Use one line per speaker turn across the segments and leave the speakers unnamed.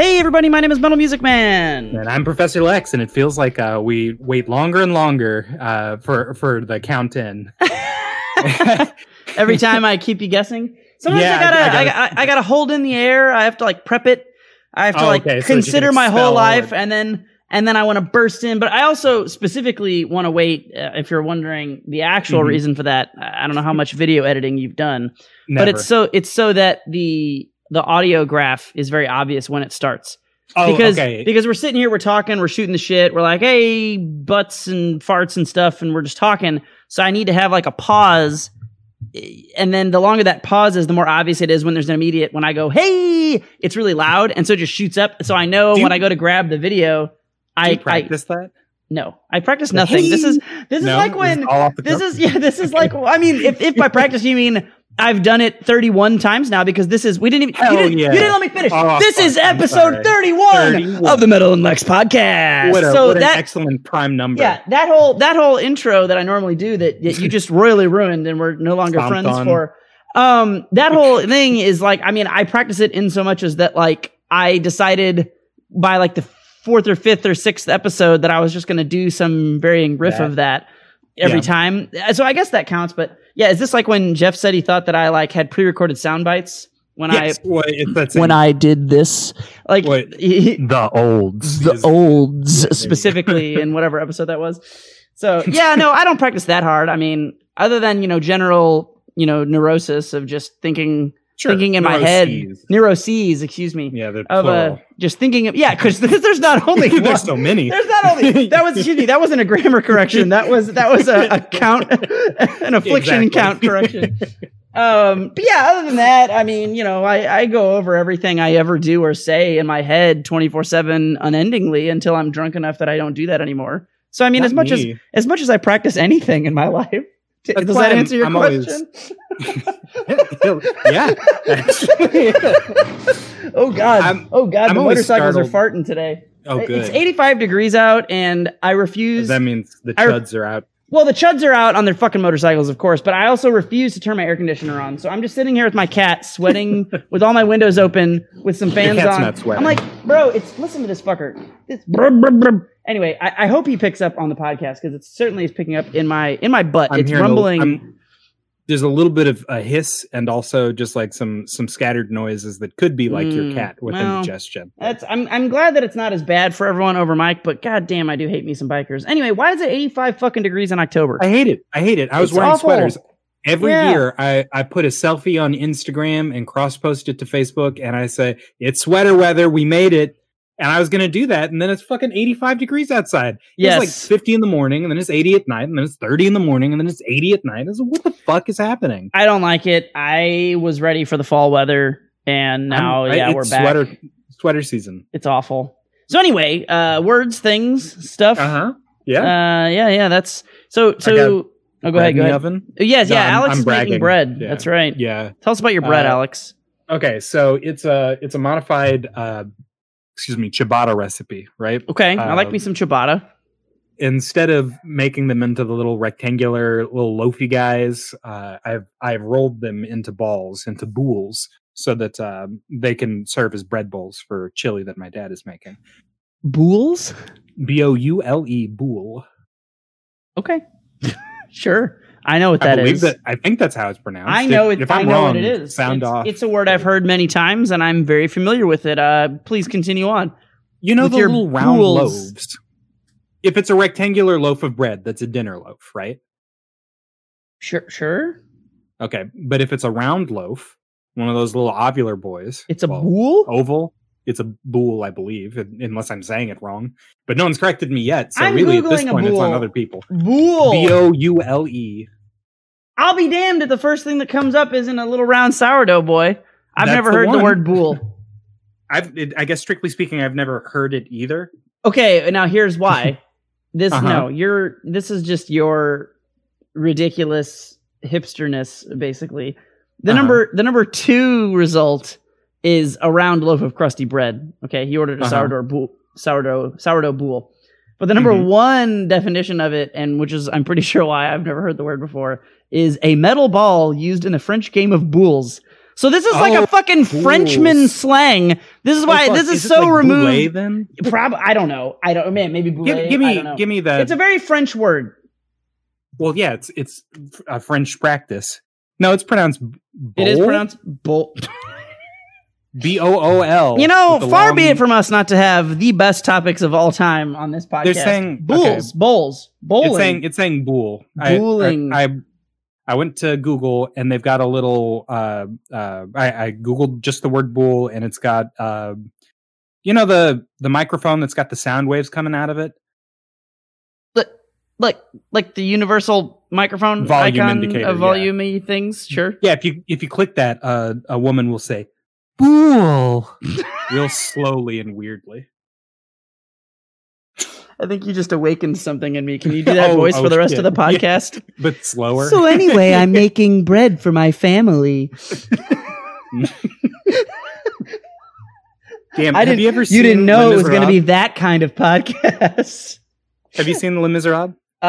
Hey, everybody, my name is Metal Music Man.
And I'm Professor Lex, and it feels like uh, we wait longer and longer uh, for for the count in.
Every time I keep you guessing. Sometimes
Yeah,
I gotta,
I gotta-
I, I gotta hold in the air. I have to like prep it. I have to
Oh,
like
okay, so that you can
consider my whole life,
and-
then and then I want to burst in. But I also specifically want to wait. Uh, if you're wondering the actual
Mhm.
reason for that, I I don't know how much video editing you've done,
Never.
but it's so it's so that the the audio graph is very obvious when it starts.
oh,
because
okay.
because we're sitting here, we're talking, we're shooting the shit, we're like, hey, butts and farts and stuff, and we're just talking. So I need to have like a pause, eh, and then the longer that pause is, the more obvious it is when there's an immediate. When I go, hey, it's really loud, and so it just shoots up. So I know
you-
when I go to grab the video, I
you
I
practice that?
no, I practice nothing. This is this is
No?
like
This
when
off the
this is yeah, this is like I mean, if if by practice you mean I've done it 31 times now because this is we didn't even
Hell
you, didn't,
yeah.
you didn't let me finish.
Oh,
this is episode 31,
31.
of the Metal and Lex podcast.
What, a,
so
what an
that
excellent prime number.
yeah, that whole that whole intro that I normally do that, that you just royally ruined and we're no longer
Stomped
friends
on.
for. Um, that whole thing is like, I mean, I practice it in so much as that like I decided by like the fourth or fifth or sixth episode that I was just going to do some varying riff
That-
of that every
Yeah.
time. So I guess that counts. But yeah, is this like when Jeff said he thought that I like had pre-recorded sound bites when
Yes. Well, it's that
I
same-
when I did this? Like
What?
he- he-
the olds.
the olds specifically in whatever episode that was. So yeah, no, I don't practice that hard. I mean, other than you know general you know neurosis of just thinking
Sure.
thinking in my head
Neuroses.
neuroses, excuse me,
Yeah, they're
of uh, just thinking of yeah, because there's not only.
There's so many.
There's not only that was excuse me that wasn't a grammar correction that was that was a, a count an affliction
Exactly.
count correction. Um, but yeah, other than that, I mean, you know, I, I go over everything I ever do or say in my head 24 seven unendingly until I'm drunk enough that I don't do that anymore. So, I mean,
Not
as much as,
me.
as much as I practice anything in my life, does that answer your
I'm always-
question?
yeah.
oh God.
I'm-
oh God.
I'm
the
always
motorcycles are farting today.
oh, good.
It's 85 degrees out and I refuse.
that means the
I-
chuds are out.
Well, the chuds are out on their fucking motorcycles, of course, but I also refuse to turn my air conditioner on. So I'm just sitting here with my cat, sweating, with all my windows open, with some fans
cat's
on.
not sweating.
I'm like, bro, it's listen to this fucker. It's brr, brr, brr. Anyway, I, I hope he picks up on the podcast because it certainly is picking up in my in my butt.
I'm
it's
hearing a-
rumbling.
I'm- there's a little bit of a hiss and also just like some some scattered noises that could be like your
Mm,
cat with
well,
indigestion.
That's I'm I'm glad that it's not as bad for everyone over Mike, but god damn, I do hate me some bikers. Anyway, why is it 85 fucking degrees in October?
I hate it. I hate it. I was
It's
wearing
awful.
sweaters. Every
Yeah.
year I, I put a selfie on Instagram and cross post it to Facebook and I say, It's sweater weather, we made it. And I was gonna do that, and then it's fucking 85 degrees outside.
Yes.
It's like 50 in the morning, and then it's 80 at night, and then it's 30 in the morning, and then it's 80 at night. It's like, what the fuck is happening?
I don't like it. I was ready for the fall weather, and now
I'm-
yeah, we're back.
Sweater sweater season.
It's awful. So anyway, uh, words, things, stuff.
Uh-huh. Yeah.
Uh, yeah, yeah. That's so. So. Oh, go ahead. Go ahead.
oven.
Yes,
No,
yeah.
I'm-
Alex
I'm
is
bragging.
making bread.
Yeah.
That's right.
Yeah.
Tell us about your bread,
Uh,
Alex.
Okay, so it's a it's a modified uh excuse me, ciabatta recipe, right?
Okay, I like
uh,
me some ciabatta.
instead of making them into the little rectangular little loafy guys, uh, I've I've rolled them into balls, into boules, so that um, they can serve as bread bowls for chili that my dad is making.
Boules.
B o u l e boule.
Okay, sure. I know what
I
that
believe
is.
that. I think that's how it's pronounced.
I know
if,
it.
If
I
I'm
know
wrong,
what it is.
Sound
it's,
off.
It's a word I've heard many times, and I'm very familiar with it. Uh, please continue on.
you know
with
the little round
boules.
loaves. If it's a rectangular loaf of bread, that's a dinner loaf, right?
Sure, sure.
Okay, but if it's a round loaf, one of those little ovular boys,
It's a
well,
boule.
oval. It's a bool, I believe, unless I'm saying it wrong. But no one's corrected me yet. So
I'm
really, at this point, it's on other people.
Boule.
B o u l e.
I'll be damned if the first thing that comes up isn't a little round sourdough boy. I've
That's
never
the
heard the
one.
word boule.
I've, it, I guess, strictly speaking, I've never heard it either.
Okay, now here's why. This
Uh-huh.
no, you're this is just your ridiculous hipsterness, basically. The
Uh-huh.
number the number two result is a round loaf of crusty bread. Okay, he ordered a
Uh-huh.
sourdough boule, sourdough sourdough boule. But the number
Mhm.
one definition of it, and which is I'm pretty sure why I've never heard the word before, is a metal ball used in the French game of boules. So this is like
Oh,
a fucking Frenchman slang. This is why
Oh,
this is,
it
so
like
removed.
boulet then?
Prob- I don't know. I don't. Man, maybe boulet.
Give, give
I
me,
don't know.
give me the.
It's a very French word.
well, yeah, it's it's a French practice. No, it's pronounced.
It is pronounced bull.
B O O L.
You know,
with the
far be it from us not to have the best topics of all time on this podcast.
They're saying-
bulls, bowls, bowling.
It's saying it's saying bool. I- I, I I went to Google and they've got a little. Uh, uh, I, I googled just the word bull and it's got. Uh, you know the the microphone that's got the sound waves coming out of it.
like like the universal microphone
Volume
icon
indicator,
of
yeah.
things. Sure.
Yeah, if you if you click that, uh, a woman will say "bool" real slowly and weirdly.
I think you just awakened something in me. Can you do that
Oh,
voice
oh,
for the rest of the
shit. Yeah.
podcast?
but slower.
So anyway, I'm making bread for my family.
Damn,
I
have
didn't.
you ever
You didn't know it was going to be that kind of podcast.
Have you seen Les Miserables?
Uh,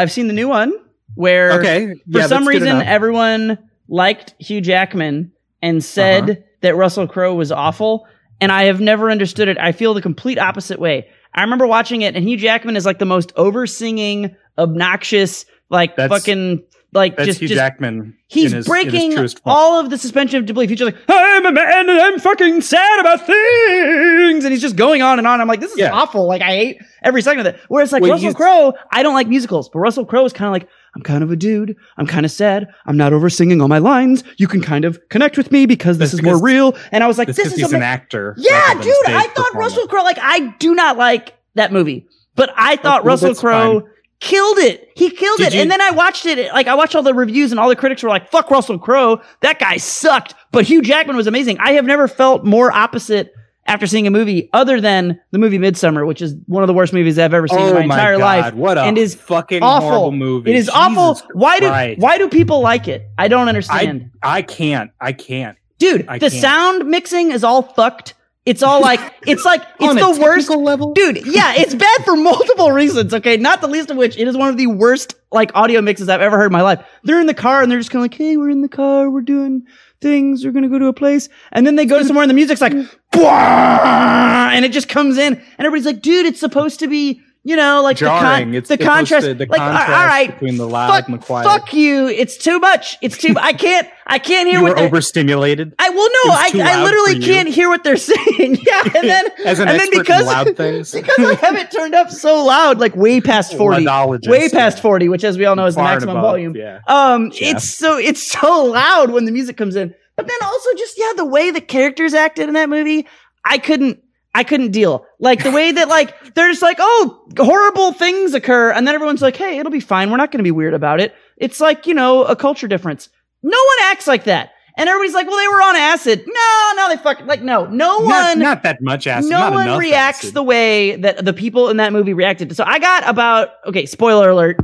I've seen the new one where
Okay,
for
yeah,
some reason everyone liked Hugh Jackman and said
Uh-huh.
That Russell Crowe was awful, and I have never understood it. I feel the complete opposite way. I remember watching it, and Hugh Jackman is like the most over singing, obnoxious, like
That's-
fucking like just
Hugh
just
Jackman.
He's
his,
breaking
his
all of the suspension of disbelief. He's just like, I'm a man and I'm fucking sad about things. And he's just going on and on. I'm like, this is
Yeah.
awful. Like, I hate every second of it. Whereas, like,
Well,
Russell Crowe, I don't like musicals, but Russell Crowe is kind of like, I'm kind of a dude. I'm kind of sad. I'm not over singing all my lines. You can kind of connect with me because this
That's
is more real. And I was like,
That's
this is
he's an actor.
Yeah,
rather than a
dude. I thought. Russell Crowe, like, I do not like that movie, but I oh, thought
well,
Russell Crowe killed it. He killed
Did
it.
you-
and then I watched it. Like I watched all the reviews and all the critics were like, fuck Russell Crowe. That guy sucked. But Hugh Jackman was amazing. I have never felt more opposite after seeing a movie other than the movie Midsommar, which is one of the worst movies I've ever seen in
Oh
my
my
entire
God,
life.
What a
and is
fucking
awful.
horrible movie.
It is awful.
Jesus
Why do why do people like it? I don't understand.
I can't. I can't.
Dude,
I
the
can't.
sound mixing is all fucked. It's all like it's like it's
On a
the worst
level.
Dude, yeah, it's bad for multiple reasons, okay? Not the least of which it is one of the worst like audio mixes I've ever heard in my life. They're in the car and they're just kind of like, "Hey, we're in the car, we're doing things, going to go to a place." And then they go to somewhere and the music's like, and it just comes in and everybody's like, "Dude, it's supposed to be you know, like
Jarring.
the,
It's
the contrast.
to- the
like,
contrast
all right,
between the loud
fuck,
and the quiet.
Fuck you! It's too much. It's too. I can't. I can't hear
You
what
were overstimulated.
I well, no, I, I literally can't hear what they're saying. yeah, and then
As an
and then because
in loud things,
because I have it turned up so loud, like way past forty, way past forty, which as we all know is the maximum
above,
volume.
Yeah.
Um,
Jeff.
it's so it's so loud when the music comes in, but then also just yeah, the way the characters acted in that movie, I couldn't. I couldn't deal. Like the way that like they're just like, oh, horrible things occur, and then everyone's like, hey, it'll be fine. We're not going to be weird about it. It's like you know a culture difference. No one acts like that, and everybody's like, well, they were on acid. No, no, they fucking like no, no
Not,
one
not that much acid.
no one reacts
acid.
the way that the people in that movie reacted. So I got about okay. Spoiler alert.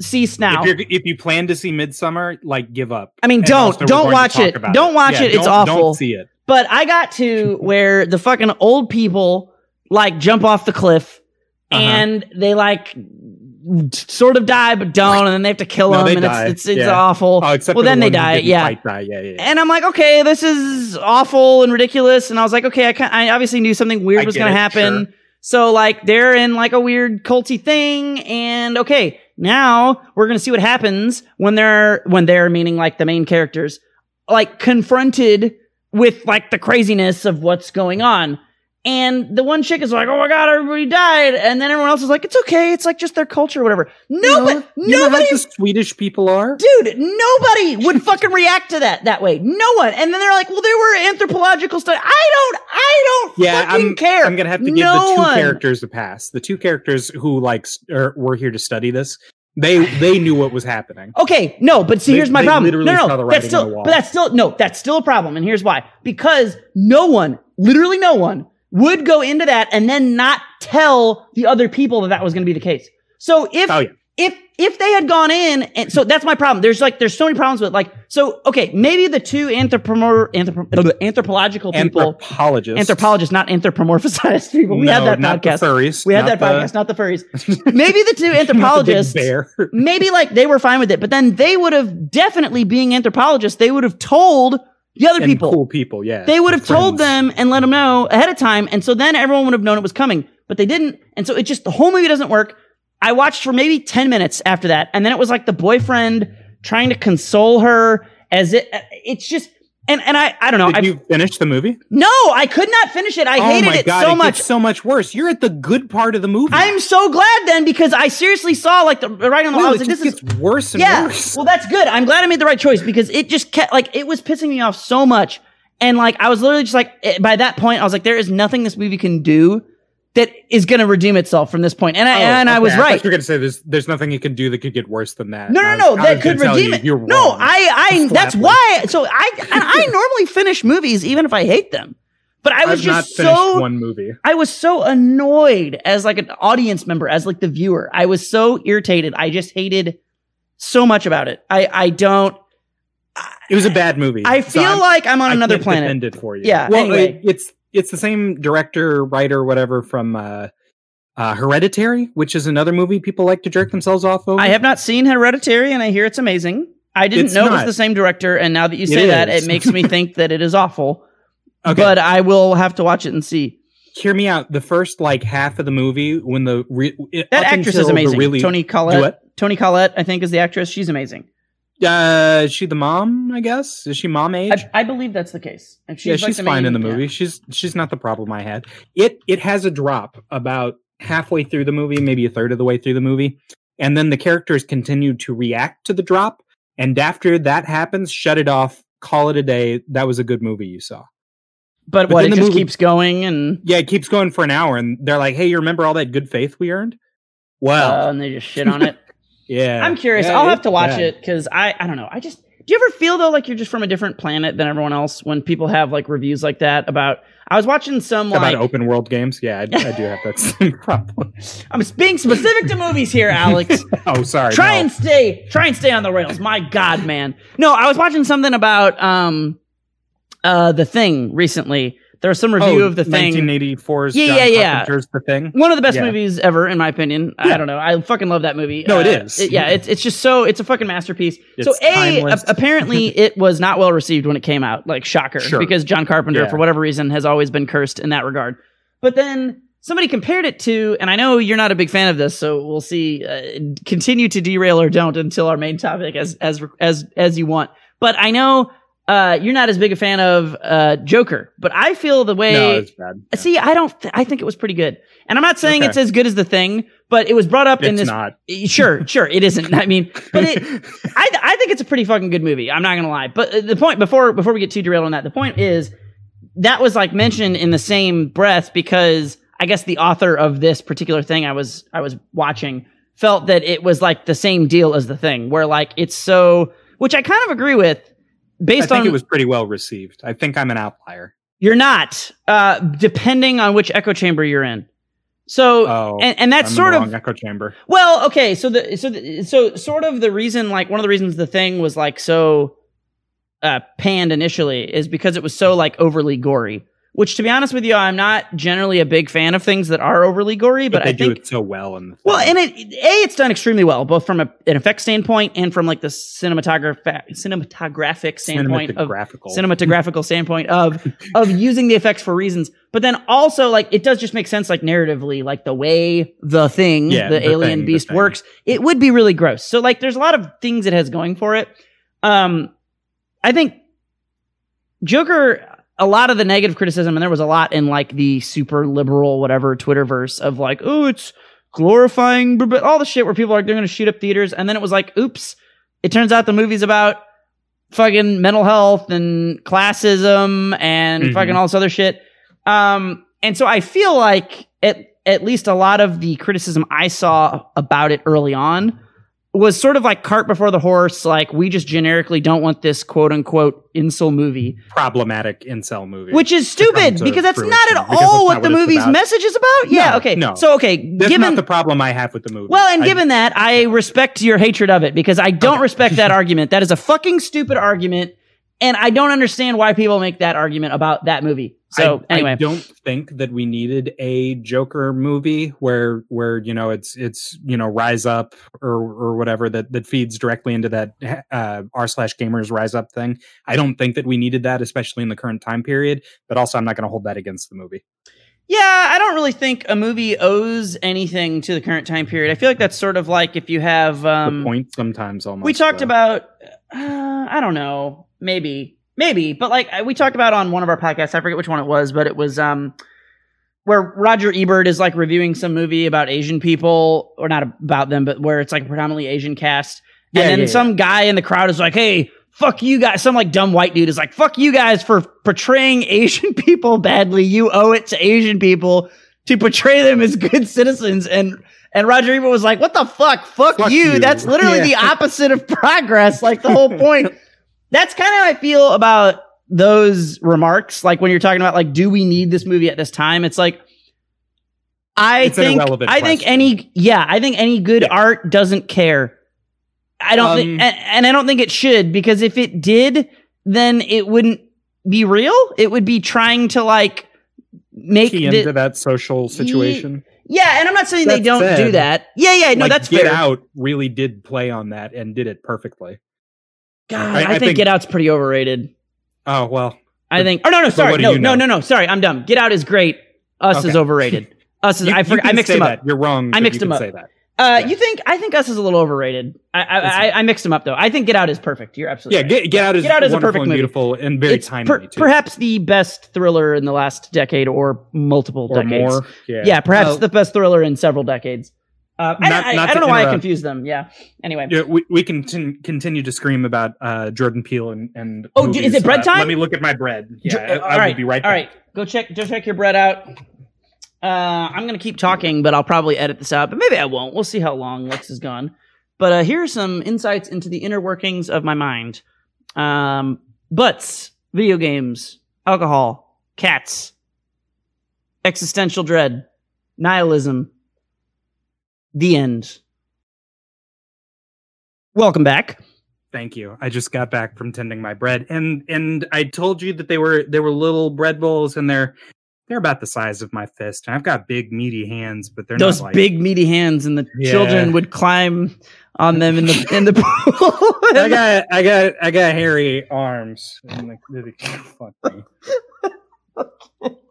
Cease now.
If, you're, if you plan to see Midsommar, like give up.
I mean,
And
don't don't watch it. Don't watch it. It's
don't-
awful.
Don't see it.
But I got to where the fucking old people like jump off the cliff
Uh-huh.
and they like sort of die but don't, and then they have to kill
No,
them, and
die.
it's it's, it's
Yeah.
awful.
Oh, except
well,
for the
then they die. Yeah.
die. Yeah, yeah, yeah.
And I'm like, okay, this is awful and ridiculous. And I was like, okay, I, can I obviously knew something weird
I
was going to
it,
happen.
sure.
So like they're in like a weird culty thing. And okay, now we're going to see what happens when they're, when they're meaning like the main characters, like confronted with like the craziness of what's going on. And the one chick is like, "Oh my god, everybody died," and then everyone else is like, "It's okay, it's like just their culture, or whatever." Nobody,
You know
nobody
the Swedish people are.
dude, nobody would fucking react to that that way. No one. And then they're like, well, there were anthropological studies. I don't, I don't
Yeah,
fucking
I'm,
care.
I'm gonna have to give
No
the two
one.
characters a pass. The two characters who like s- er, were here to study this, they they knew what was happening.
Okay, no, but see,
They-
here's my problem. No, no, that's still, but that's still, no, that's still a problem. And here's why. Because no one, literally no one, would go into that and then not tell the other people that that was going to be the case. So if,
Oh yeah,
if if they had gone in and so that's my problem there's like there's so many problems with like so okay maybe the two anthropomo- anthrop- anthropological people
anthropologists,
anthropologists not anthropomorphized people we
no,
had that
not
podcast
The furries.
we had that
the-
podcast not the furries maybe the two
the
anthropologists
bear.
maybe like they were fine with it but then they would have definitely being anthropologists they would have told The other
and
people.
cool people. Yeah,
They would have told them and let them know ahead of time, and so then everyone would have known it was coming. But they didn't, and so it just the whole movie doesn't work. I watched for maybe ten minutes after that, and then it was like the boyfriend trying to console her as it. It's just and and I I don't know.
Did
I,
you finish the movie?
no, I could not finish it. I
oh
hated
my
it
god,
so
it
much.
so much worse. You're at the good part of the movie.
I'm so glad then because I seriously saw like the right on the.
Well,
I was like, this is
gets worse and
yeah.
worse.
Well, that's good. I'm glad I made the right choice because it just kept like it was pissing me off so much, and like I was literally just like eh, by that point I was like, there is nothing this movie can do that is going to redeem itself from this point, and I
Oh,
and I was right.
you were going to say there's there's nothing you can do that could get worse than that.
No, no, no,
was-
that could redeem
you,
it.
You're
no. I, I, that's why. So I, and I normally finish movies even if I hate them, but I was
I've
just so
one movie.
I was so annoyed as like an audience member, as like the viewer. I was so irritated. I just hated so much about it. I, I don't.
It was a bad movie.
I
so
feel
I'm-
like I'm on
I
another planet.
defend it for you.
Yeah,
Well,
anyway.
it- it's it's the same director, writer, whatever from uh, uh, Hereditary, which is another movie people like to jerk themselves off over.
I have not seen Hereditary, and I hear it's amazing. I didn't
It's
know it was the same director, and now that you
It
say that,
is.
it makes me think that it is awful.
Okay.
But I will have to watch it and see.
Hear me out. The first like half of the movie, when the re-
That actress is amazing.
Really, Toni
Collette. Toni Collette, I think, is the actress. She's amazing.
Uh, is she the mom? I guess is she mom age?
I, I believe that's the case. And
yeah,
she's like
she's fine
main-
in the
yeah.
movie. She's she's not the problem I had. It it has a drop about halfway through the movie, maybe a third of the way through the movie, and then the characters continue to react to the drop. And after that happens, shut it off. Call it a day. That was a good movie you saw.
But,
But
what? It
the
just
movie-
keeps going, and
Yeah, it keeps going for an hour, and they're like, "Hey, you remember all that good faith we earned?" Well,
uh, and they just shit on it.
yeah.
I'm curious.
Yeah,
I'll have to watch it because I I don't know. I just do you ever feel though like you're just from a different planet than everyone else when people have like reviews like that about? I was watching some
About
like
open world games, yeah, I, I do have that same problem.
I'm being specific to movies here, Alex.
oh, sorry.
try
no.
and stay try and stay on the rails. My God, man. No, I was watching something about um uh the thing recently. There was some review
Oh,
of the thing.
1984's
Yeah,
John
yeah, yeah.
Carpenter's The Thing.
One of the best
Yeah.
movies ever, in my opinion. I don't know. I fucking love that movie.
No, it
Uh,
is.
yeah, it's it's just so it's a fucking masterpiece. so a a- apparently it was not well received when it came out. Like shocker,
Sure.
because John Carpenter
Yeah.
for whatever reason has always been cursed in that regard. But then somebody compared it to, and I know you're not a big fan of this, so we'll see. Uh, continue to derail or don't until our main topic as as as as you want. But I know. Uh, you're not as big a fan of uh, Joker, but I feel the way
No, it's bad. Yeah.
See, I don't. Th- I think it was pretty good, and I'm not saying
Okay.
it's as good as the thing, but it was brought up in this.
not.
Sure, sure, it isn't. I mean, but it. I I think it's a pretty fucking good movie. I'm not gonna lie. But uh, the point before before we get too derailed on that, the point is that was like mentioned in the same breath because I guess the author of this particular thing I was I was watching felt that it was like the same deal as the thing, where like it's so, which I kind of agree with.
I think
on
it was pretty well received. I think I'm an outlier.
you're not, uh, depending on which echo chamber you're in. So,
Oh,
and, and that's
I'm
sort of
echo chamber.
well, okay. So the so the, so sort of the reason, like one of the reasons the thing was like so uh, panned initially is because it was so like overly gory. Which, to be honest with you, I'm not generally a big fan of things that are overly gory. But,
But, they
I
do
think
it so well. In the
well, and it a it's done extremely well, both from a, an effect standpoint and from like the cinematograph cinematographic standpoint of
cinematographical.
cinematographical standpoint of of using the effects for reasons but then also like it does just make sense like narratively like the way the thing
Yeah,
the,
the
alien
thing,
beast
thing.
works it would be really gross so like there's a lot of things it has going for it um i think joker a lot of the negative criticism and there was a lot in like the super liberal whatever twitterverse of like oh it's glorifying all the shit where people are like they're gonna shoot up theaters and then it was like oops it turns out the movie's about fucking mental health and classism and
Mhm.
fucking all this other shit. Um, and so I feel like at at least a lot of the criticism I saw about it early on was sort of like cart before the horse. Like we just generically don't want this quote unquote incel movie,
problematic incel movie.
which is stupid because that's not at all
that's
what the movie's
about.
message is about. Yeah.
No,
Okay.
no.
So okay,
That's
given
not the problem I have with the movie.
well, and
I-
given that, I respect your hatred of it because I don't
Okay.
respect that argument. That is a fucking stupid argument, and I don't understand why people make that argument about that movie. So
I,
anyway,
I don't think that we needed a Joker movie where where you know it's it's you know Rise Up or or whatever that that feeds directly into that uh, r slash Gamers Rise Up thing. I don't think that we needed that, especially in the current time period. But also, I'm not going to hold that against the movie.
Yeah, I don't really think a movie owes anything to the current time period. I feel like that's sort of like if you have um,
the point sometimes almost.
we talked
though.
about uh, I don't know, maybe, maybe, but like we talked about on one of our podcasts, I forget which one it was, but it was um where Roger Ebert is like reviewing some movie about Asian people, or not about them, but where it's like predominantly Asian cast,
Yeah,
and then
yeah,
some guy in the crowd is like, "Hey." Fuck you guys. Some like dumb white dude is like, fuck you guys for portraying Asian people badly. You owe it to Asian people to portray them as good citizens. And and Roger Ebert was like, what the fuck? Fuck,
Fuck
you.
you.
That's literally
Yeah.
the opposite of progress. Like the whole point. That's kind of how I feel about those remarks. Like when you're talking about like, do we need this movie at this time? It's like, I
It's
think, I think any, yeah, I think any good
Yeah.
art doesn't care. I don't think,
Um,
and, and I don't think it should because if it did, then it wouldn't be real. It would be trying to like make
key
the-
into that social situation.
yeah. And I'm not saying they don't
said,
do that. Yeah, yeah, no,
like,
that's
Get
fair.
Out really did play on that and did it perfectly.
God,
I-
I,
I
think,
think-
Get Out's pretty overrated.
Oh well,
I think. Oh no, no, sorry, no,
you
no,
know?
no, no. Sorry, I'm dumb. Get Out is great. Us is overrated. Us is.
You-
I
you
forgot. I mixed
say
them up.
that. You're wrong.
I mixed them up.
Say that.
Uh,
Yeah.
You think? I think Us is a little overrated. I I, I, I mixed them up though. I think Get Out is perfect. You're absolutely
Yeah,
right.
get, get out is
Get Out is a
wonderful
perfect
and
movie.
beautiful and very
it's
timely
per-
too.
perhaps the best thriller in the last decade or multiple
or
decades.
more. Yeah,
Yeah, perhaps
Well,
the best thriller in several decades. Uh, I,
Not-
I,
not
I don't know why I confused them. Yeah. Anyway.
Yeah, we, we can tin- continue to scream about uh, Jordan Peele and, and
Oh, is it bread
Uh,
time?
Let me look at my bread. Yeah, I,
uh,
I
all
will be right
All
back.
right, go check. Go check your bread out. Uh, I'm gonna keep talking, but I'll probably edit this out. But maybe I won't. We'll see how long Lex is gone. But uh, here are some insights into the inner workings of my mind. Um, butts, video games, alcohol, cats, existential dread, nihilism. The end. Welcome back.
Thank you. I just got back from tending my bread, and and I told you that they were they were little bread bowls, and they're they're about the size of my fist. And I've got big meaty hands, but they're
those
not like,
big meaty hands and the
Yeah.
children would climb on them in the in the pool.
I got I got I got hairy arms. And like, really- fuck me.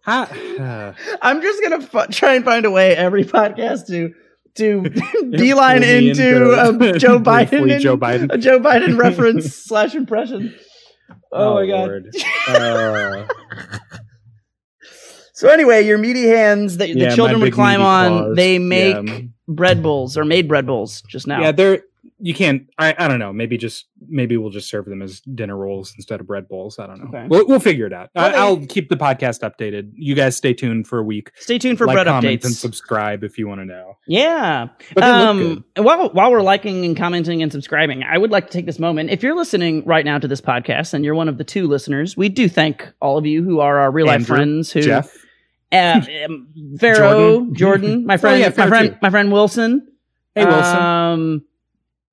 How, uh,
I'm just gonna fu- try and find a way every podcast to to beeline into a Joe Biden
Joe Biden.
a Joe Biden reference slash impression. Oh, my god.
Uh,
So anyway, your meaty hands that
Yeah,
the children would climb on,
claws.
they make
Yeah.
bread bowls or made bread bowls just now.
Yeah, they're you can't. I, I don't know. Maybe just maybe we'll just serve them as dinner rolls instead of bread bowls. I don't know.
Okay.
We'll, we'll figure it out. I,
they-
I'll keep the podcast updated. You guys stay tuned for a week.
Stay tuned for
like,
bread
comment,
updates.
and subscribe if you want to know.
Yeah.
But they look
um, while while we're liking and commenting and subscribing, I would like to take this moment. If you're listening right now to this podcast and you're one of the two listeners, we do thank all of you who are our real life
Andrew,
friends. Who
Jeff.
uh, um, Pharaoh, Jordan,
Jordan.
my
Oh,
friend,
yeah,
my friend,
too.
my friend Wilson.
Hey Wilson.
Um,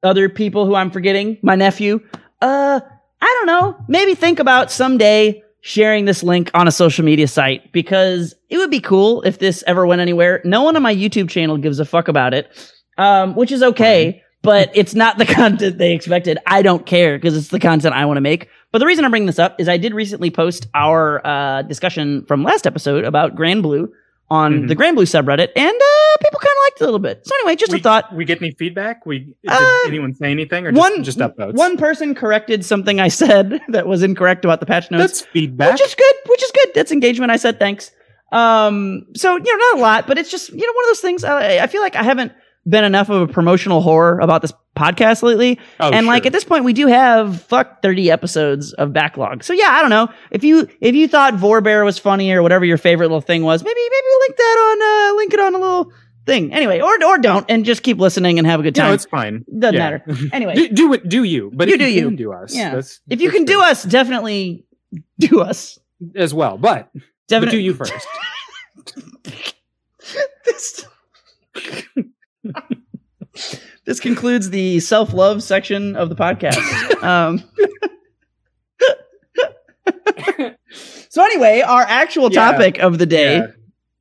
other people who I'm forgetting, my nephew. Uh, I don't know. Maybe think about someday sharing this link on a social media site because it would be cool if this ever went anywhere. No one on my YouTube channel gives a fuck about it, um, which is okay. But it's not the content they expected. I don't care because it's the content I want to make. But the reason I'm bringing this up is I did recently post our uh, discussion from last episode about Grand Blue on
Mhm.
the Grand Blue subreddit, and uh, people kind of liked it a little bit. So anyway, just
we,
a thought.
We get any feedback? We did
Uh,
anyone say anything or just,
one
just upvotes?
one person corrected something I said that was incorrect about the patch notes,
That's feedback.
which is good. Which is good. That's engagement. I said thanks. Um, so you know, not a lot, but it's just you know one of those things. I, I feel like I haven't been enough of a promotional horror about this podcast lately,
oh,
and like at this point, we do have fuck thirty episodes of backlog. So yeah, I don't know if you if you thought Vorbear was funny or whatever your favorite little thing was, maybe maybe link that on uh link it on a little thing anyway, or or don't, and just keep listening and have a good time no,
it's fine.
Doesn't
Yeah.
matter. Anyway,
do, do it. Do you? But
You
if
do
you do us.
Yeah.
That's,
if you can do us, definitely do us.
as well, but, but
Definitely
do you first.
this, this concludes the self love section of the podcast. Um, So anyway, our actual
Yeah.
topic of the day,
Yeah.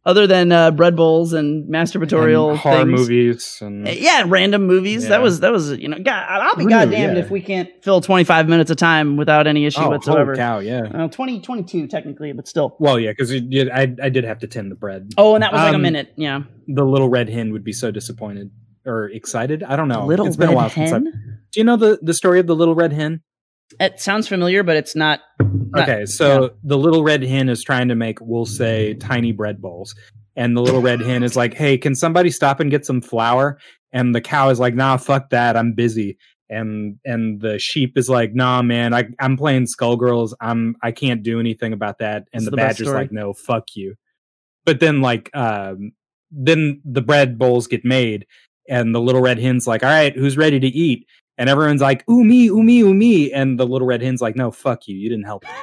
Other than uh, bread bowls and masturbatorial
And horror
things,
movies and
Uh, Yeah, random movies. That was that was you know. God, I'll be goddamned
yeah.
if we can't fill twenty five minutes of time without any issue
oh,
whatsoever.
cow, yeah.
Uh, 20, 22 technically, but still.
Well, yeah, because I I did have to tend the bread.
Oh, and that was like a
Um,
minute. Yeah,
The little red hen would be so disappointed or excited. I don't know.
little
it's been a while since I've. Do you know the the story of the little red hen?
It sounds familiar, but it's not. not-
Okay, so the little red hen is trying to make, we'll say, tiny bread bowls. And the little red hen is like, hey, can somebody stop and get some flour? And the cow is like, nah, fuck that. I'm busy. And and the sheep is like, nah, man, I, I'm playing Skullgirls. I'm I can't do anything about that. And the,
the
badger's like, no, fuck you. But then like um then the bread bowls get made and the little red hen's like, all right, who's ready to eat? And everyone's like, ooh me, ooh me, ooh me. And the little red hen's like, no, fuck you. You didn't help.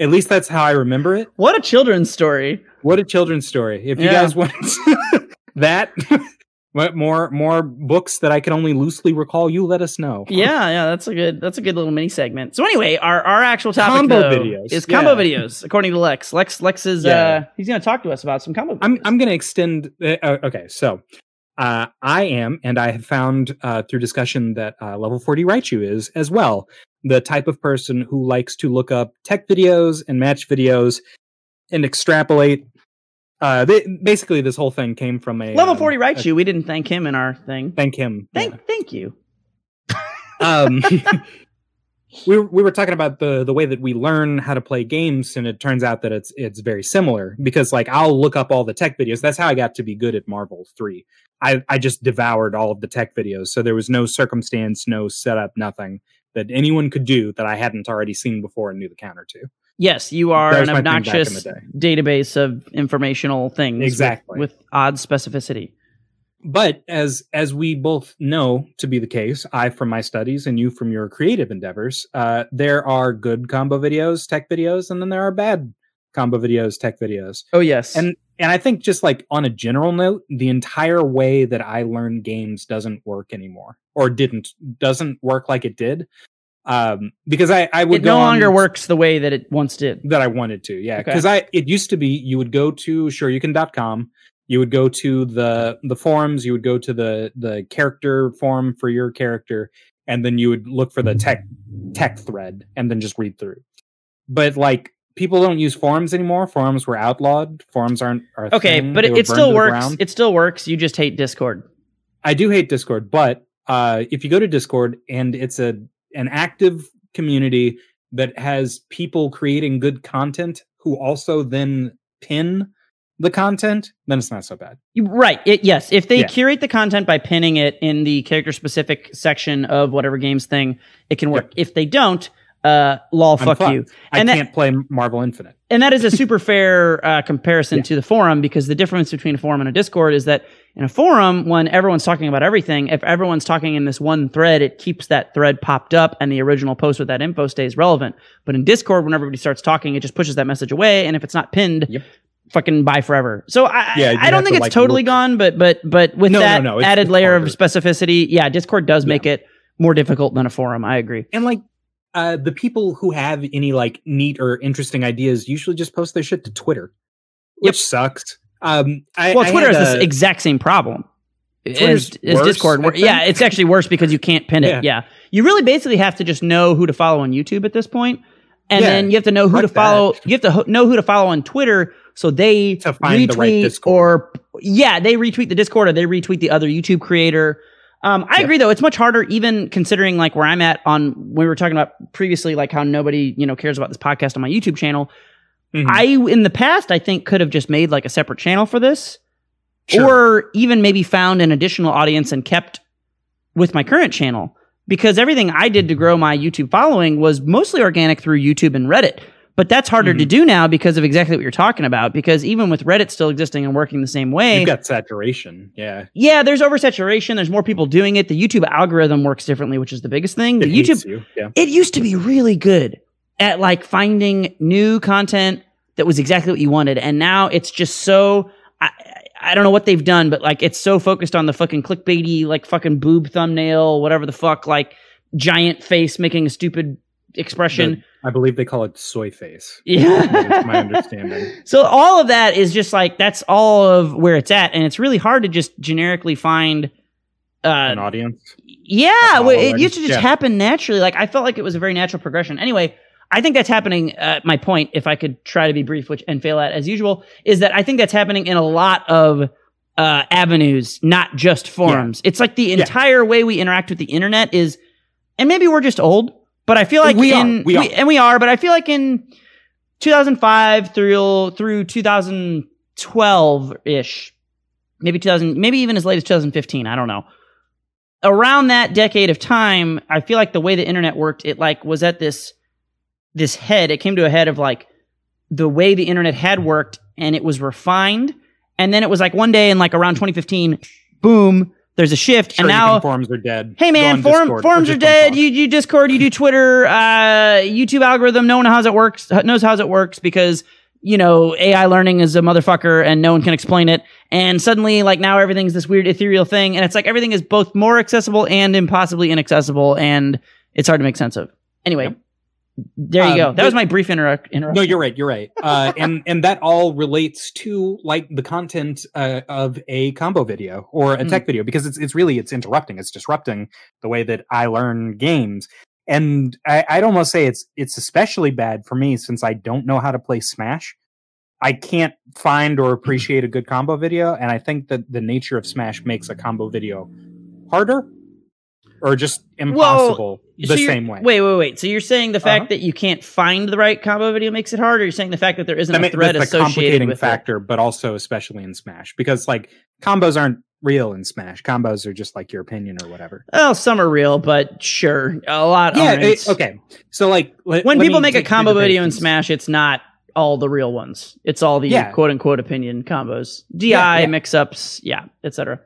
At least that's how I remember it.
What a children's story.
What a children's story. If you
Yeah.
guys want that, what more more books that I can only loosely recall, you let us know.
Yeah, yeah, that's a good that's a good little mini segment. So anyway, our our actual topic
Combo
though,
videos,
is combo
yeah.
videos, according to Lex. Lex Lex is
Yeah.
uh he's going to talk to us about some combo.
I'm. I'm going to extend. Uh, uh, okay, so uh, I am, and I have found uh, through discussion that uh, Level 40 Raichu is as well the type of person who likes to look up tech videos and match videos and extrapolate. Uh, they, basically, this whole thing came from a
level
um,
forty
a-
Raichu. We didn't thank him in our thing.
Thank him.
Thank
yeah.
thank you.
um, we were, we were talking about the the way that we learn how to play games, and it turns out that it's it's very similar because like I'll look up all the tech videos. That's how I got to be good at Marvel Three. I I just devoured all of the tech videos, so there was no circumstance, no setup, nothing that anyone could do that I hadn't already seen before and knew the counter to.
Yes, you are an
was my thing back in
obnoxious database of informational things. with-
Exactly.
With, odd specificity.
But as as we both know to be the case, I from my studies and you from your creative endeavors, uh, there are good combo videos, tech videos, and then there are bad combo videos, tech videos.
Oh yes.
And and I think just like on a general note, the entire way that I learn games doesn't work anymore, or didn't doesn't work like it did. Um, because I I would
it no
on
longer works the way that it once did.
that I wanted to. Yeah,
Okay.
because I it used to be you would go to shoryuken.com, you would go to the the forums, you would go to the the character forum for your character, and then you would look for the tech tech thread and then just read through. But like people don't use forums anymore. Forums were outlawed. Forums aren't. Are
Okay,
thing.
but it, it still works. It still works. You just hate Discord.
I do hate Discord, but uh, if you go to Discord and it's a an active community that has people creating good content who also then pin the content, then it's not so bad.
Right. It, yes. If they
Yeah.
curate the content by pinning it in the character specific section of whatever games thing, it can work. If they don't, uh, lol, fuck you.
I
And that-
can't play Marvel Infinite.
And that is a super fair uh, comparison
Yeah.
to the forum because the difference between a forum and a Discord is that in a forum, when everyone's talking about everything, if everyone's talking in this one thread, it keeps that thread popped up and the original post with that info stays relevant. But in Discord, when everybody starts talking, it just pushes that message away. And if it's not pinned,
Yep.
fucking bye forever. So I,
Yeah,
I, don't think
to,
it's
like,
totally
look-
gone, but but but with
No, no,
that
no, it's-
added layer
harder.
of specificity, yeah, Discord does
Yeah.
make it more difficult than a forum. I agree.
And like uh, the people who have any like neat or interesting ideas usually just post their shit to Twitter, which
Yep.
sucks. Um, I,
Well,
I
Twitter has the
a-
exact same problem. As,
Twitter's
as
worse,
Discord. Yeah, it's actually worse because you can't pin it.
Yeah.
Yeah. You really basically have to just know who to follow on YouTube at this point, And
Yeah,
then you have to know who to follow.
that.
You have to ho- know who to follow on Twitter so they
To find the right
retweet
Discord.
or yeah, they retweet the Discord or they retweet the other YouTube creator. Um, I
Yep.
agree though; it's much harder, even considering like where I'm at on. When we were talking about previously, like how nobody you know cares about this podcast on my YouTube channel.
Mhm.
I in the past, I think could have just made like a separate channel for this,
Sure.
or even maybe found an additional audience and kept with my current channel because everything I did to grow my YouTube following was mostly organic through YouTube and Reddit. But that's harder to
Mhm.
do now because of exactly what you're talking about. Because even with Reddit still existing and working the same way,
You've got saturation. Yeah.
yeah, there's oversaturation. There's more people doing it. The YouTube algorithm works differently, which is the biggest thing. The
It
YouTube
you. Yeah.
it used to be really good at like finding new content that was exactly what you wanted and now it's just so I, I don't know what they've done but like it's so focused on the fucking clickbaity like fucking boob thumbnail whatever the fuck like giant face making a stupid expression.
I believe they call it soy face.
yeah,
my understanding.
So all of that is just like that's all of where it's at, and it's really hard to just generically find.
An
Uh,
audience.
yeah, well, it used to just
Yeah.
happen naturally. Like I felt like it was a very natural progression. Anyway, I think that's happening. At my point, if I could try to be brief, which and fail at as usual, is that I think that's happening in a lot of uh, avenues, not just forums. It's like the entire way we interact with the internet is, and maybe we're just old, but I feel like
We are.
in
We are.
and we are, but I feel like in 2005 through through 2012 ish, maybe 2000, maybe even as late as 2015. I don't know. Around that decade of time, I feel like the way the internet worked, it like was at this this head. It came to a head of like the way the internet had worked, and it was refined. And then it was like one day in like around 2015, boom, there's a shift,
Sure,
and now
forums are dead.
Hey man, forum,
Discord
forums are dead. You you Discord, you do Twitter, uh, YouTube algorithm. No one knows how it works. Knows how it works because you know AI learning is a motherfucker and no one can explain it. And suddenly, like now, everything's this weird ethereal thing, and it's like everything is both more accessible and impossibly inaccessible, and it's hard to make sense of. Anyway,
Yep.
There you
Um,
go. That
but-
was my brief inter- interruption.
No, you're right. You're right. Uh, and and that all relates to like the content uh, of a combo video or a
Mm.
tech video because it's it's really it's interrupting. It's disrupting the way that I learn games. And I, I'd almost say it's it's especially bad for me since I don't know how to play Smash. I can't find or appreciate a good combo video, and I think that the nature of Smash makes a combo video harder or just impossible
So
the
you're-
same way.
Wait, wait, wait. So you're saying the fact
Uh-huh.
that you can't find the right combo video makes it hard, or you're saying the fact that there isn't
that
a thread
that's a complicating
with it?
factor, but also especially in Smash because like combos aren't real in Smash. Combos are just like your opinion or whatever.
Well, some are real, but sure, a lot
Yeah.
aren't.
it- okay. So like let-
When
let
people make a combo video in. Smash, it's not all the real ones. It's all the
Yeah.
quote unquote opinion combos, DI
Yeah, yeah.
mix-ups, yeah, etc.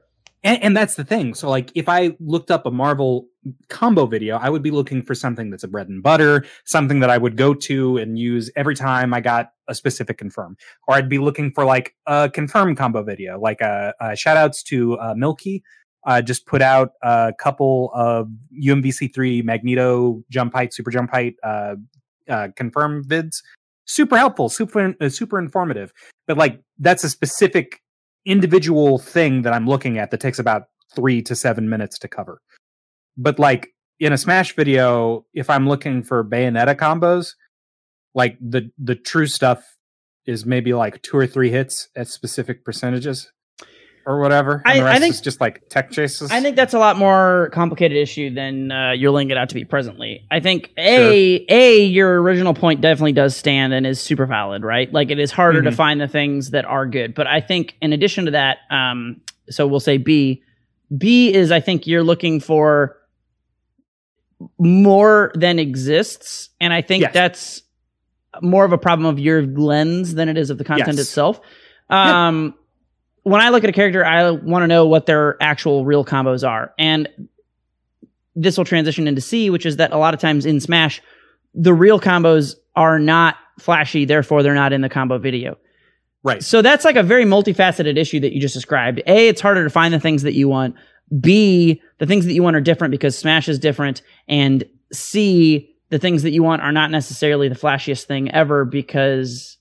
and, and that's the thing. So like if I looked up a Marvel combo video, I would be looking for something that's a bread and butter, something that I would go to and use every time I got a specific confirm. Or I'd be looking for like a confirm combo video, like uh, uh shout outs to uh, Milky. Just put out a couple of UMVC3 Magneto jump height, super jump height, uh, uh, confirm vids. Super helpful, super uh, super informative. But like that's a specific individual thing that I'm looking at that takes about three to seven minutes to cover. But like in a Smash video, if I'm looking for Bayonetta combos, like the the true stuff is maybe like two or three hits at specific percentages or whatever. And
I-
the
I think-
it's just like tech chases.
I think that's a lot more complicated issue than uh, you're laying it out to be presently. I think a a your original point definitely does stand and is super valid, right? Like it is harder to
Mhm.
find the things that are good, but I think in addition to that, um, so we'll say B. B is I think you're looking for more than exists, and I think
Yes.
that's more of a problem of your lens than it is of the content
Yes.
itself.
Yeah.
When I look at a character, I want to know what their actual real combos are. And this will transition into C, which is that a lot of times in Smash, the real combos are not flashy, therefore they're not in the combo video.
right.
So that's like a very multifaceted issue that you just described. A, it's harder to find the things that you want. B, the things that you want are different because Smash is different. And C, the things that you want are not necessarily the flashiest thing ever because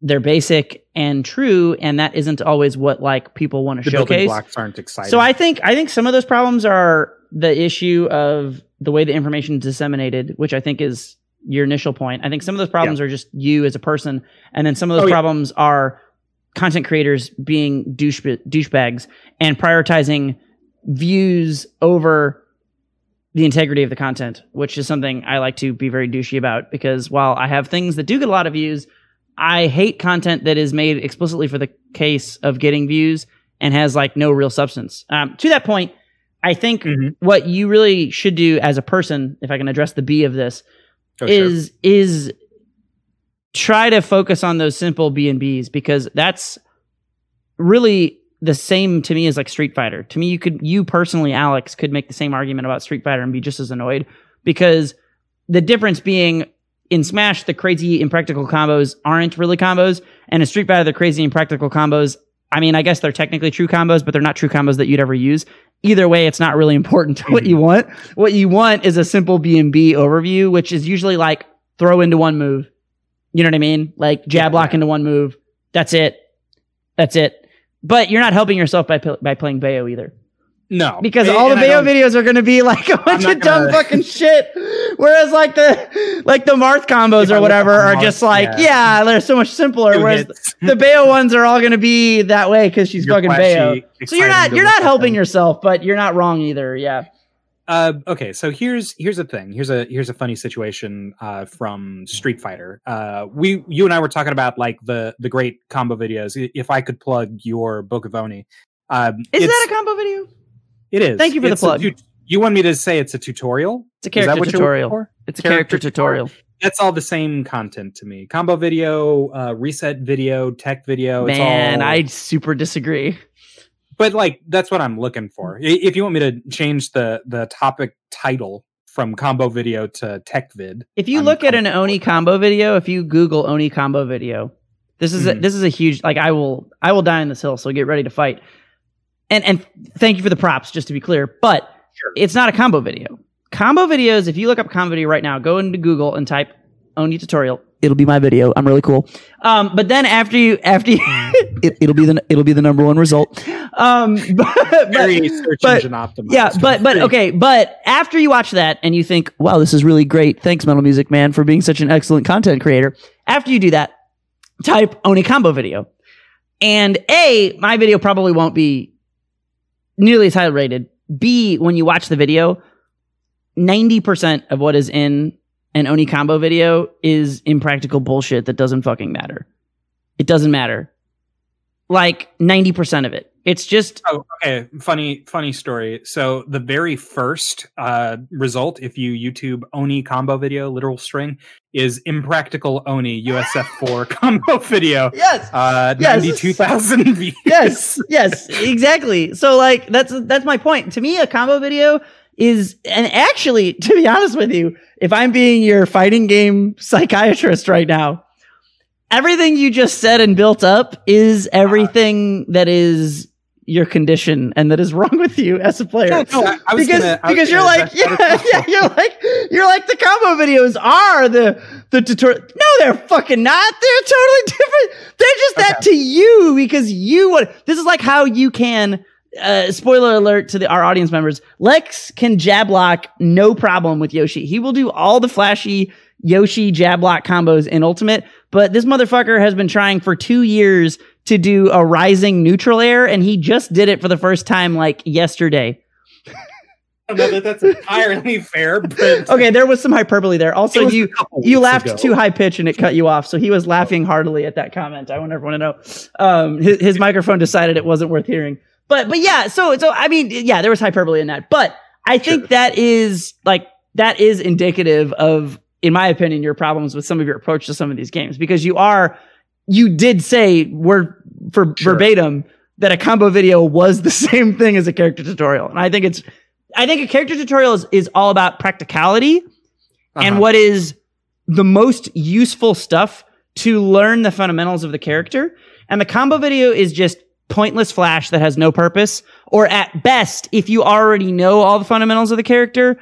they're basic and true, and that isn't always what like people want to showcase.
blocks aren't exciting.
So I think I think some of those problems are the issue of the way the information is disseminated, which I think is your initial point. I think some of those problems are just you as a person, and then some of those
Oh, yeah.
problems are content creators being douche douchebags and prioritizing views over the integrity of the content, which is something I like to be very douchey about because while I have things that do get a lot of views, I hate content that is made explicitly for the case of getting views and has like no real substance. Um, to that point, I think
Mhm.
what you really should do as a person, if I can address the B of this,
Oh, sure.
is is try to focus on those simple B and Bs because that's really the same to me as like Street Fighter. To me, you could you personally, Alex, could make the same argument about Street Fighter and be just as annoyed because the difference being in Smash, the crazy impractical combos aren't really combos, and in Street Fighter, the crazy impractical combos. I mean, I guess they're technically true combos, but they're not true combos that you'd ever use. either way, it's not really important to what you mm-hmm. want. What you want is a simple B and B overview, which is usually like throw into one move. You know what I mean? Like jab lock into one move. That's it. That's it. But you're not helping yourself by by playing Bayo either,
No,
because all the Bayo videos are going to be like a bunch of dumb fucking shit. Whereas like the like the Marth combos or whatever are
Marth,
just like
yeah.
yeah, they're so much simpler. Whereas the Bayo ones are all going to be that way because she's
You're
fucking Bayo. So you're not you're not helping yourself, but you're not wrong either. Yeah.
Uh, okay, so here's here's a thing. Here's a here's a funny situation uh, from Street Fighter. Uh, we you and I were talking about like the the great combo videos. If I could plug your Book of Oni, um,
Is that a combo video?
It is.
Thank you for the
It's a
plug.
tut- you want me to say it's a tutorial?
It's a character
what you're looking
tutorial. It's a
Character
character tutorial.
That's all the same content to me. Combo video, uh, reset video, tech video. it's
Man,
all-
I super disagree.
but like that's what I'm looking for. If you want me to change the the topic title from combo video to tech vid,
If you
I'm
look at an. Oni combo video, if you Google Oni combo video, this is a,
Mhm.
this is a huge like I will I will die on this hill. So get ready to fight. And and thank you for the props, just to be clear. But
Sure.
it's not a combo video. Combo videos. If you look up combo video right now, go into Google and type Oni tutorial. It'll be my video. I'm really cool. Um, but then after you after you, it, it'll be the it'll be the number one result. Um, but, but-
very search
but-
engine optimized.
yeah, but but okay, but after you watch that and you think, "Wow, this is really great. Thanks, Metal Music Man, for being such an excellent content creator." After you do that, type Oni combo video. And A, my video probably won't be nearly as high rated. B, when you watch the video, 90% of what is in an Oni combo video is impractical bullshit that doesn't fucking matter. It doesn't matter. Like 90% of it. It's just
Oh, okay. Funny, funny story. So the very first uh, result, if you YouTube Oni combo video, literal string, is impractical Oni USF4 combo video.
Yes.
Uh,
Yes.
ninety-two thousand views.
yes yes exactly so like that's that's my point to me a combo video is and actually to be honest with you if i'm being your fighting game psychiatrist right now everything you just said and built up is everything that is your condition and that is wrong with you as a player.
Yeah, no, I- I
because
gonna-
because you're like yeah, yeah you're like you're like the combo videos are the the tutorial no they're fucking not. They're totally different. They're just that to you because you want this is like how you can uh, spoiler alert to the, our audience members lex can jab lock no problem with yoshi. He will do all the flashy yoshi jab lock combos in ultimate but this motherfucker has been trying for two years to do a rising neutral air and he just did it for the first time like yesterday
I don't know that that's entirely fair, but
okay, there was some hyperbole there. Also, you you laughed
ago.
too high pitch and it cut you off. So he was laughing heartily at that comment. I want everyone to know. Um, his, his microphone decided it wasn't worth hearing. But but yeah, so so I mean, yeah, there was hyperbole in that. But I think
Sure.
that is like that is indicative of, in my opinion, your problems with some of your approach to some of these games because you are you did say word for
Sure.
verbatim that a combo video was the same thing as a character tutorial, and I think it's I think a character tutorial is, is all about practicality and
Uh-huh.
what is the most useful stuff to learn the fundamentals of the character. And the combo video is just pointless flash that has no purpose. Or at best, if you already know all the fundamentals of the character,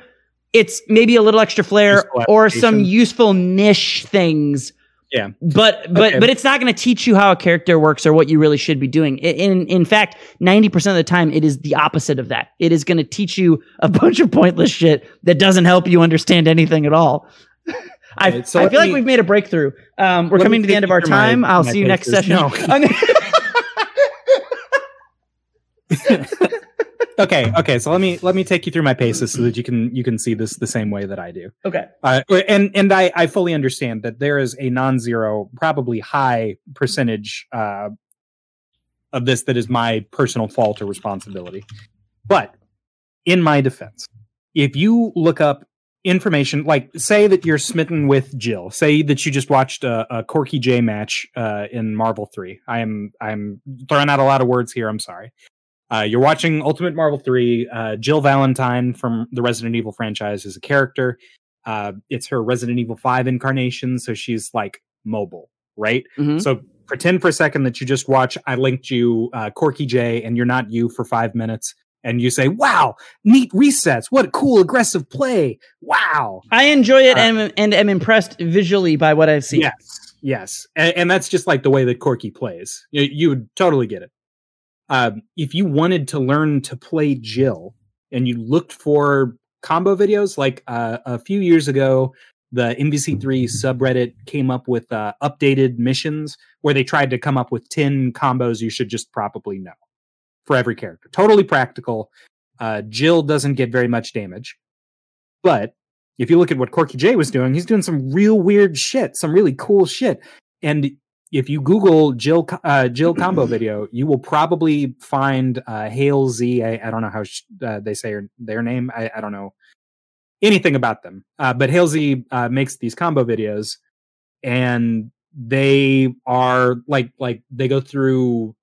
it's maybe a little extra flair or some useful niche things.
Yeah.
But but
Okay.
but it's not going to teach you how a character works or what you really should be doing. In in fact, 90% of the time it is the opposite of that. It is going to teach you a bunch of pointless shit that doesn't help you understand anything at all. I,
Right, so
I feel like we've made a breakthrough. Um, we're coming to the end of our
through my-
time. I'll
my
see you next session.
No.
Okay.
okay. So let me let me take you through my paces so that you can you can see this the same way that I do.
okay.
Uh, and and I, I fully understand that there is a non-zero, probably high percentage uh, of this that is my personal fault or responsibility. But in my defense, if you look up information, like say that you're smitten with Jill, say that you just watched a, a Corky J match uh, in Marvel Three. I am I'm throwing out a lot of words here. I'm sorry. Uh, you're watching Ultimate Marvel 3. Uh, Jill Valentine from the Resident Evil franchise is a character. Uh, it's her Resident Evil 5 incarnation, so she's like mobile, right?
Mhm.
So pretend for a second that you just watch. I linked you uh, Corky J, and you're not you for five minutes. and you say, "Wow, neat resets! What a cool aggressive play! Wow!"
I enjoy it
Uh,
and and am impressed visually by what I've seen.
Yes, yes, and, and that's just like the way that Corky plays. You, you would totally get it. Um, if you wanted to learn to play Jill and you looked for combo videos, like uh, a few years ago, the MVC3 subreddit came up with uh, updated missions where they tried to come up with 10 combos you should just probably know for every character. Totally practical. Uh, Jill doesn't get very much damage. But if you look at what Corky J was doing, he's doing some real weird shit, some really cool shit. And if you Google Jill uh, Jill combo video, you will probably find uh, Hale Z. I, I don't know how sh- uh, they say her, their name. I, I don't know anything about them. Uh, but Hale Z uh, makes these combo videos, and they are like like they go through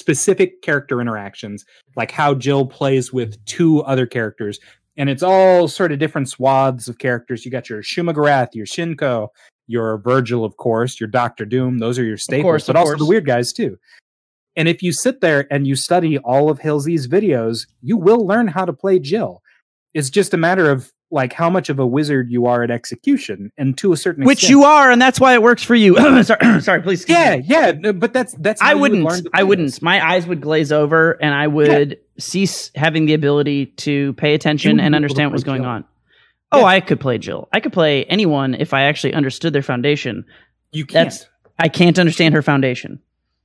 specific character interactions, like how Jill plays with two other characters. And it's all sort of different swaths of characters. You got your Shuma-Gorath, your Shinko, your Virgil, of course, your Doctor Doom. Those are your staples,
course,
but also the weird guys too. And if you sit there and you study all of Halsey's videos, you will learn how to play Jill. It's just a matter of like how much of a wizard you are at execution, and to a certain
Which
extent,
you are, and that's why it works for you. sorry, sorry, please.
yeah,
me.
yeah. But that's that's
I
would
wouldn't.
to
I wouldn't. My eyes would glaze over, and I would cease having the ability to pay attention
You
and
be able to
understand what was going
Jill.
on. Oh,
Yeah.
I could play Jill. I could play anyone if I actually understood their foundation.
You can't.
That's I can't understand her foundation.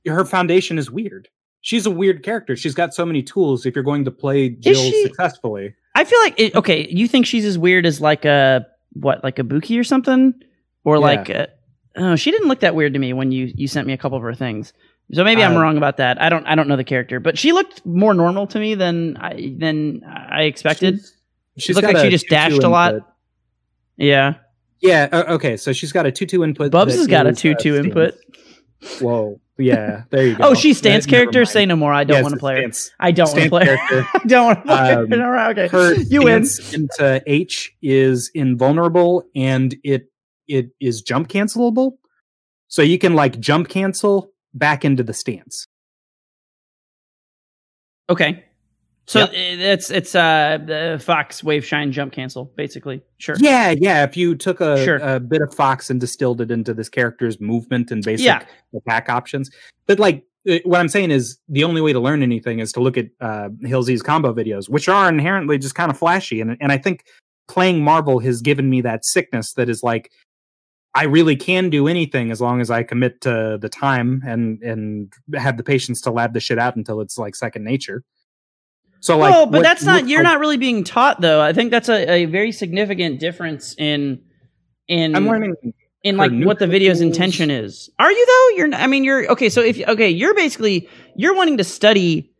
her foundation is weird. She's a weird character. She's got so many tools. If you're going to play Jill
she-
successfully,
I feel like it, okay. You think she's as weird as like a what, like a Buki or something, or
Yeah.
like a, oh, she didn't look that weird to me when you you sent me a couple of her things. So maybe I'm
Uh,
wrong about that. I don't I don't know the character, but she looked more normal to me than I than I expected.
she's, she's
looked like she just
2-2
dashed a lot. yeah,
Yeah. uh, okay. So she's got a two-two input.
Bubs has got a
uh,
two two
stance.
input.
Whoa. Yeah. There you go.
Oh, she's stance
never
character. Say no more. I don't
Yes,
want to play her. I don't want to play her. I don't want to play
Um,
her. All right, okay,
Her
you win.
into H is invulnerable, and it it is jump cancelable. So you can like jump cancel back into the stance.
Okay. So
Yep.
it's it's uh the Fox Wave Shine Jump Cancel basically. Sure.
Yeah, yeah. If you took a,
Sure.
a bit of Fox and distilled it into this character's movement and basic
Yeah.
attack options, but like uh, what I'm saying is the only way to learn anything is to look at uh, Hillsy's combo videos, which are inherently just kind of flashy, and and I think playing Marvel has given me that sickness that is like I really can do anything as long as I commit to the time and and have the patience to lab the shit out until it's like second nature. So like,
well, but that's not you're
like-
not really being taught though. I think that's a, a very significant difference in in
I'm learning
in like what the video's
tools.
intention is. Are you though? You're I mean, you're okay. So if okay, you're basically you're wanting to study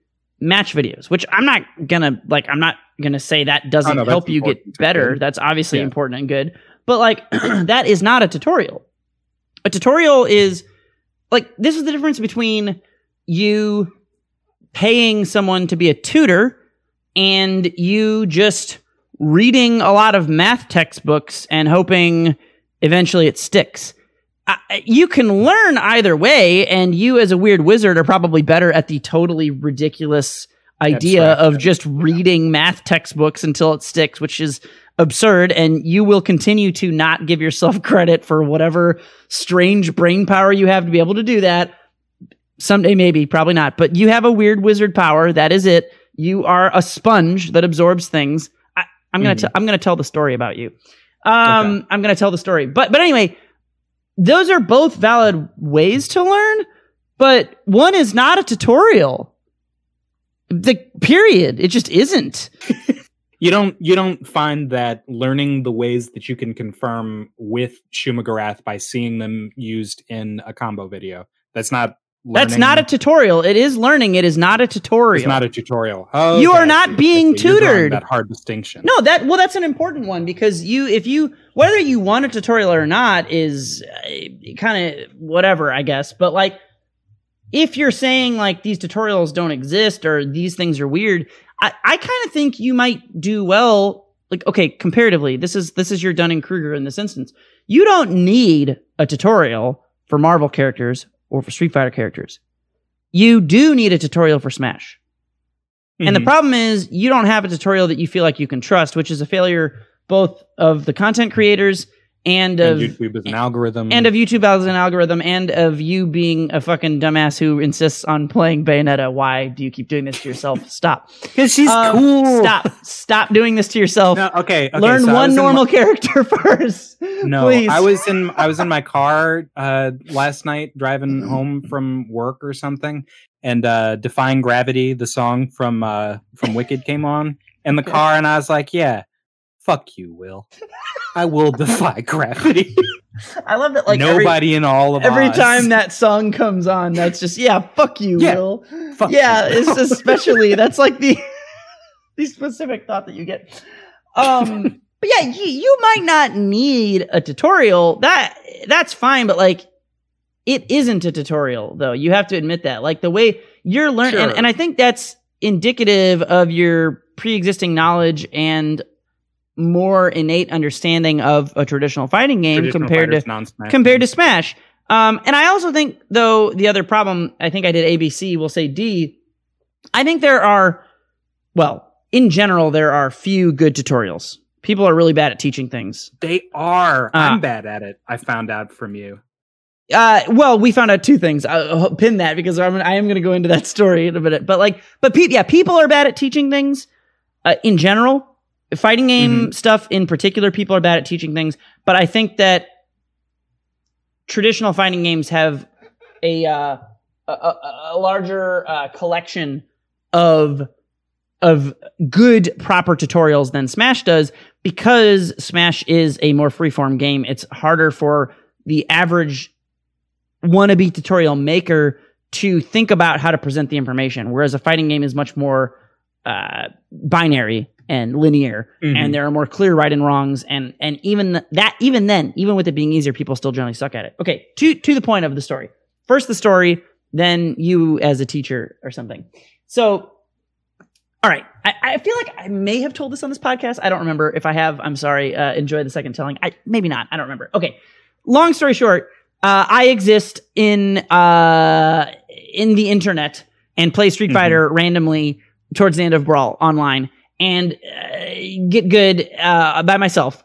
match videos, which I'm not gonna like. I'm not gonna say that doesn't
Oh, no, that's
help you get better. That's obviously
Yeah.
important and good. But like that is not a tutorial. A tutorial is like this is the difference between you paying someone to be a tutor and you just reading a lot of math textbooks and hoping eventually it sticks. I- you can learn either way, and you as a weird wizard are probably better at the totally ridiculous idea
Abstract,
of just reading math textbooks until it sticks, which is absurd. And you will continue to not give yourself credit for whatever strange brain power you have to be able to do that. Someday, maybe, probably not. But you have a weird wizard power. That is it. You are a sponge that absorbs things. I, I'm gonna
Mhm.
t- I'm gonna tell the story about you. Um, I'm gonna tell the story. But but anyway, those are both valid ways to learn. But one is not a tutorial. The period. It just isn't.
you don't you don't find that learning the ways that you can confirm with Shuma-Gorath by seeing them used in a combo video. That's not
That's not a tutorial. It is learning. It is not a tutorial.
it's not a tutorial. Oh,
You
okay,
are not being
see. You're drawing
tutored.
That hard distinction.
No, that well, that's an important one because you, if you, whether you want a tutorial or not, is uh, kind of whatever, I guess. But like, if you're saying like these tutorials don't exist or these things are weird, I, I kind of think you might do well. Like, okay, comparatively, this is this is your Dunning Kruger in this instance. You don't need a tutorial for Marvel characters or for Street Fighter characters. You do need a tutorial for Smash. And the
Mhm.
problem is you don't have a tutorial that you feel like you can trust, which is a failure both of the content creators and of
And YouTube as an algorithm.
and of YouTube as an algorithm and of you being a fucking dumbass who insists on playing Bayonetta. Why do you keep doing this to yourself? Stop.
because she's
Um,
cool.
Stop. Stop doing this to yourself.
No, okay, okay.
Learn
so
one
in my-
normal character first.
No,
Please.
I was in I was in my car uh, last night driving home from work or something, and uh, "Defying Gravity," the song from uh, from Wicked, came on in the car, and I was like, "Yeah, fuck you, Will. I will defy gravity.
I love that. Like every-
Nobody in all of us.
every
Oz.
time that song comes on, that's just yeah, fuck you,
Yeah,
Will.
Fuck
yeah,
you.
it's especially that's like the the specific thought that you get. Um, but yeah, you, you might not need a tutorial. That that's fine, but like it isn't a tutorial though. You have to admit that. Like the way you're learning, and, and I think that's indicative of your pre-existing knowledge and more innate understanding of a traditional fighting game
Traditional
compared to
non-smash
compared to. Smash. Um, and I also think, though, the other problem, I think I did ABC, we'll say D. I think there are, well, in general, there are few good tutorials. People are really bad at teaching things.
they are.
Uh,
I'm bad at it. I found out from you.
Uh, well, we found out two things. I'll I'll pin that because I'm, I am going to go into that story in a minute. But like, but pe- yeah, people are bad at teaching things uh, in general. Fighting game stuff in particular, people are bad at teaching things. But I think that traditional fighting games have a uh, a, a, a larger uh, collection of of good proper tutorials than Smash does because Smash is a more freeform game. It's harder for the average wannabe tutorial maker to think about how to present the information, whereas a fighting game is much more uh, binary and linear,
Mhm.
and there are more clear right and wrongs, and and even th- that, even then, even with it being easier, people still generally suck at it. Okay, to to the point of the story. First the story, then you as a teacher or something. So, all right, I, I feel like I may have told this on this podcast. I don't remember. If I have, I'm sorry. Uh, enjoy the second telling. I maybe not. I don't remember. Okay. Long story short, uh, I exist in uh, in the internet and play Street
Mhm.
Fighter randomly towards the end of Brawl online and uh, get good uh, by myself.